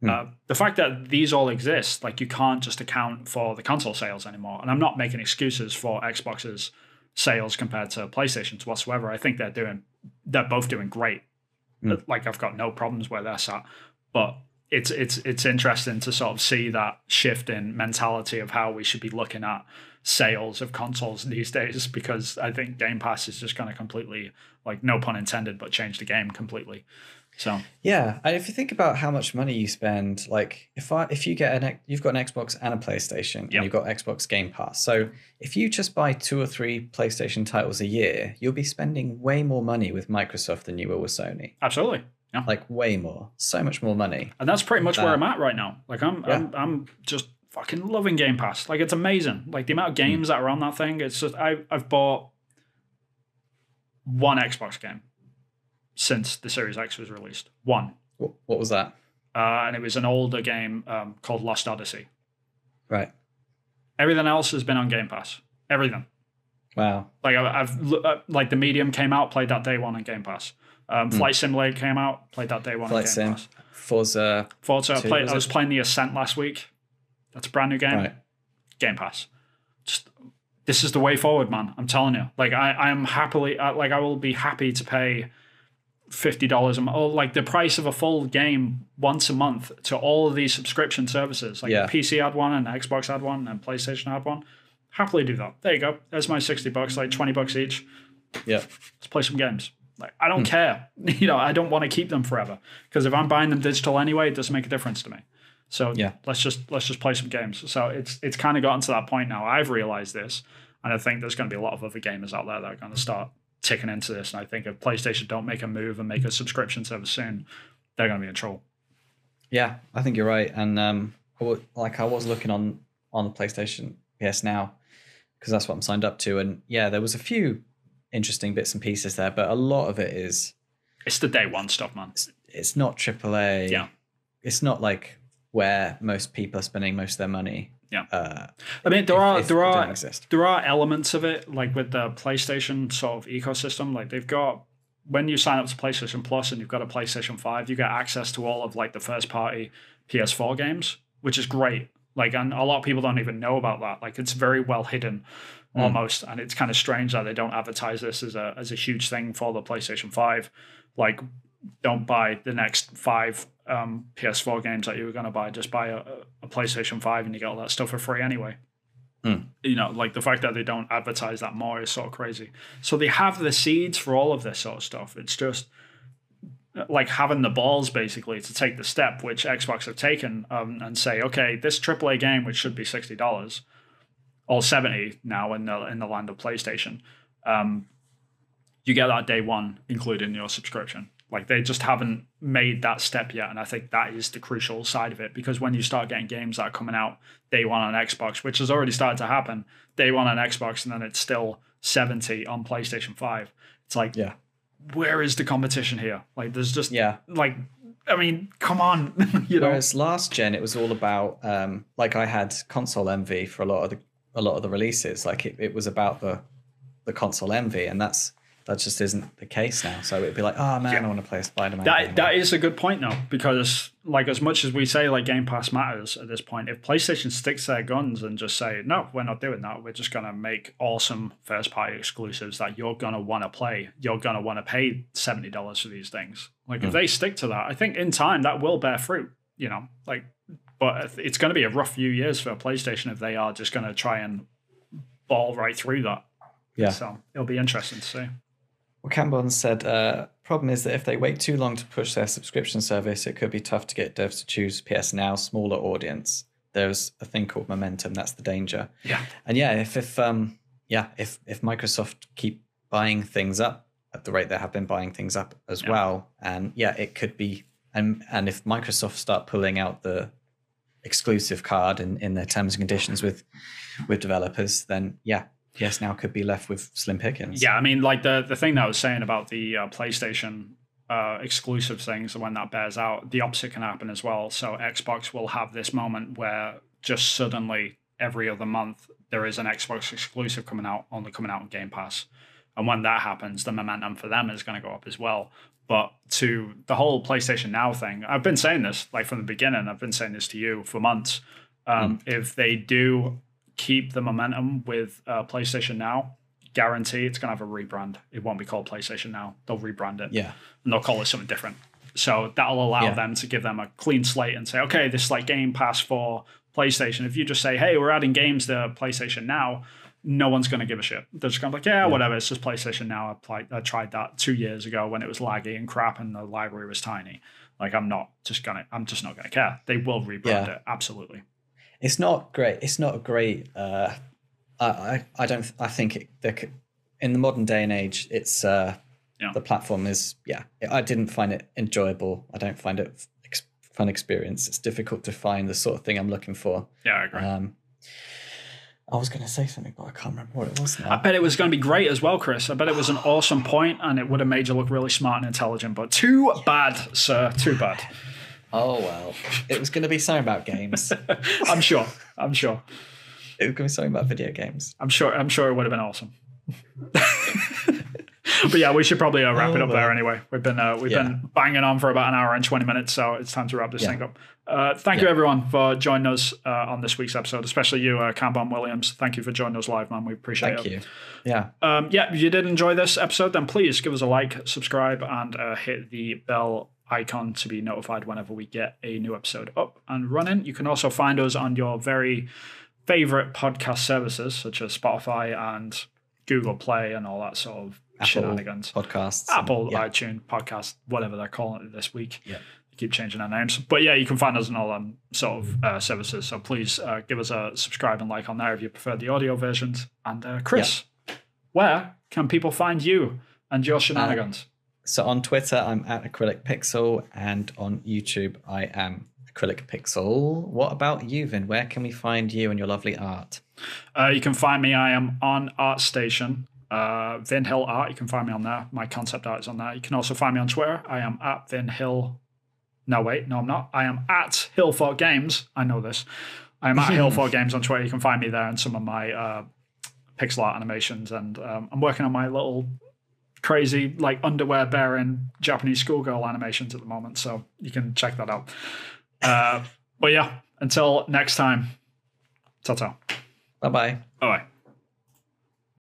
Hmm. Uh, the fact that these all exist, like you can't just account for the console sales anymore. And I'm not making excuses for Xbox's sales compared to PlayStation's whatsoever. I think they're doing, they're both doing great. Hmm. Like I've got no problems where they're sat, but it's it's it's interesting to sort of see that shift in mentality of how we should be looking at sales of consoles these days because I think Game Pass is just going to completely like no pun intended but change the game completely. So Yeah, and if you think about how much money you spend, like if I if you get an you've got an Xbox and a PlayStation, and you've got Xbox Game Pass. So if you just buy two or three PlayStation titles a year, you'll be spending way more money with Microsoft than you will with Sony. absolutely. Yeah. Like way more, so much more money. And that's pretty much where Uh, I'm at right now. Like I'm, yeah. I'm, I'm just fucking loving Game Pass. Like it's amazing. Like the amount of games that are on that thing. It's just I, I've bought one Xbox game since the Series X was released. One, What, was that? uh, and it was an older game um, called Lost Odyssey. Right. Everything else has been on Game Pass. Everything. Wow. Like I- I've lo- uh, like the Medium came out, played that day one on Game Pass. Um, Flight Simulator came out, played that day one Hmm. Flight on Game Sim, Pass. Forza. Forza, I, Two, played, was I was it? playing the Ascent last week. That's a brand new game. Right. Game Pass. Just this is the way forward, man. I'm telling you. Like I, I am happily, uh, like I will be happy to pay fifty dollars a month, or like the price of a full game once a month to all of these subscription services. Like Yeah. PC had one, and Xbox had one, and PlayStation had one. Happily do that. There you go. There's my sixty bucks, like twenty bucks each. Yeah. Let's play some games. Like I Hmm. don't care. You know, I don't want to keep them forever because if I'm buying them digital anyway, it doesn't make a difference to me. So Yeah. let's just let's just play some games. So it's it's kind of gotten to that point now. I've realized this, and I think there's going to be a lot of other gamers out there that are going to start ticking into this. And I think if PlayStation don't make a move and make a subscription service soon, they're going to be in trouble. Yeah, I think you're right. And um, I wa- like I was looking on on the PlayStation PS Now because that's what I'm signed up to, and yeah, there was a few interesting bits and pieces there, but a lot of it is It's the day one stuff, man. it's, it's not AAA. Yeah. it's not like where most people are spending most of their money. Yeah. uh, I mean, there if- are if there are there are elements of it, like with the PlayStation sort of ecosystem. Like they've got when you sign up to PlayStation Plus and you've got a PlayStation Five, you get access to all of like the first party PS4 games, which is great. Like, and a lot of people don't even know about that. Like, it's very well hidden, Mm. almost, and it's kind of strange that they don't advertise this as a as a huge thing for the PlayStation Five. Like, don't buy the next five um, PS4 games that you were going to buy. Just buy a, a PlayStation Five, and you get all that stuff for free anyway you know, like the fact that they don't advertise that more is sort of crazy. So they have the seeds for all of this sort of stuff. It's just like having the balls basically to take the step which Xbox have taken um, and say, okay, this AAA game which should be sixty dollars or seventy now in the in the land of PlayStation, um, you get that day one included in your subscription. Like they just haven't made that step yet, and I think that is the crucial side of it because when you start getting games that are coming out day one on Xbox, which has already started to happen, day one on Xbox, and then it's still seventy on PlayStation Five. It's like, Yeah. where is the competition here? Like, there's just Yeah. like, I mean, come on, you know. Whereas last gen, it was all about um, like I had console envy for a lot of the a lot of the releases. Like it, it was about the the console envy, and that's that just isn't the case now. So it'd be like, oh man, Yeah. I want to play a Spider Man. That that is a good point though, because like as much as we say like Game Pass matters at this point, if PlayStation sticks their guns and just say no, we're not doing that, we're just gonna make awesome first party exclusives that you're gonna want to play, you're gonna want to pay seventy dollars for these things. Like if hmm. they stick to that, I think in time that will bear fruit. You know, like, but it's gonna be a rough few years for PlayStation if they are just gonna try and ball right through that. yeah. So it'll be interesting to see. Well, Cambon said, uh, problem is that if they wait too long to push their subscription service, it could be tough to get devs to choose PS Now smaller audience. There's a thing called momentum. That's the danger. Yeah. And yeah, if if um yeah, if if Microsoft keep buying things up at the rate they have been buying things up as Yeah. well, and yeah, it could be and and if Microsoft start pulling out the exclusive card in, in their terms and conditions with with developers, then yeah, PS Now could be left with slim pickings. Yeah, I mean, like the the thing that I was saying about the uh, PlayStation uh, exclusive things, when that bears out, the opposite can happen as well. So Xbox will have this moment where just suddenly every other month there is an Xbox exclusive coming out, only coming out on Game Pass. And when that happens, the momentum for them is going to go up as well. But to the whole PlayStation Now thing, I've been saying this like from the beginning. I've been saying this to you for months. Um, mm. If they do keep the momentum with uh, PlayStation Now, guarantee it's going to have a rebrand. It won't be called PlayStation Now. They'll rebrand it. Yeah. And they'll call it something different. So that'll allow yeah. them to give them a clean slate and say, okay, this is like Game Pass for PlayStation. If you just say, hey, we're adding games to PlayStation Now, no one's going to give a shit. They're just going to be like, yeah, yeah, whatever. It's just PlayStation Now. I, played, I tried that two years ago when it was laggy and crap and the library was tiny. Like, I'm not just going to, I'm just not going to care. They will rebrand yeah. it. Absolutely. It's not great. It's not a great, uh, I, I, I don't, I think it, in the modern day and age, it's, uh, yeah. the platform is, yeah, I didn't find it enjoyable. I don't find it fun experience. It's difficult to find the sort of thing I'm looking for. Yeah, I agree. Um, I was going to say something, but I can't remember what it was now. I bet it was going to be great as well, Chris. I bet it was an awesome point and it would have made you look really smart and intelligent. But too bad, sir. Too bad. Oh, well. It was going to be something about games. I'm sure. I'm sure. It was going to be something about video games. I'm sure. I'm sure it would have been awesome. but yeah, we should probably uh, wrap oh, it up well. there anyway. We've been uh, we've yeah. been banging on for about an hour and twenty minutes, so it's time to wrap this yeah. thing up. Uh, thank yeah. you everyone for joining us uh, on this week's episode, especially you, uh, Cambon Williams. Thank you for joining us live, man. We appreciate thank it. Thank you. Yeah. Um, yeah. If you did enjoy this episode, then please give us a like, subscribe, and uh, hit the bell icon to be notified whenever we get a new episode up and running. You can also find us on your very favorite podcast services such as Spotify and Google Play and all that sort of Apple shenanigans. Podcasts. Apple, yeah. iTunes, podcast, whatever they're calling it this week. Yeah. Keep changing their names. But yeah, you can find us on all um, sort of uh, services. So please uh, give us a subscribe and like on there if you prefer the audio versions. And uh, Chris, yeah. where can people find you and your shenanigans? So on Twitter, I'm at Acrylic Pixel, and on YouTube, I am Acrylic Pixel. What about you, Vin? Where can we find you and your lovely art? Uh, you can find me. I am on ArtStation uh, Vin Hill Art. You can find me on there. My concept art is on there. You can also find me on Twitter. I am at Vin Hill. No, wait, no, I'm not. I am at Hillfort Games. I know this. I am at Hillfort Games on Twitter. You can find me there and some of my uh, pixel art animations. And um, I'm working on my little crazy, like underwear bearing Japanese schoolgirl animations at the moment. So you can check that out. Uh, but yeah, until next time, ta ta. Bye bye. Bye bye.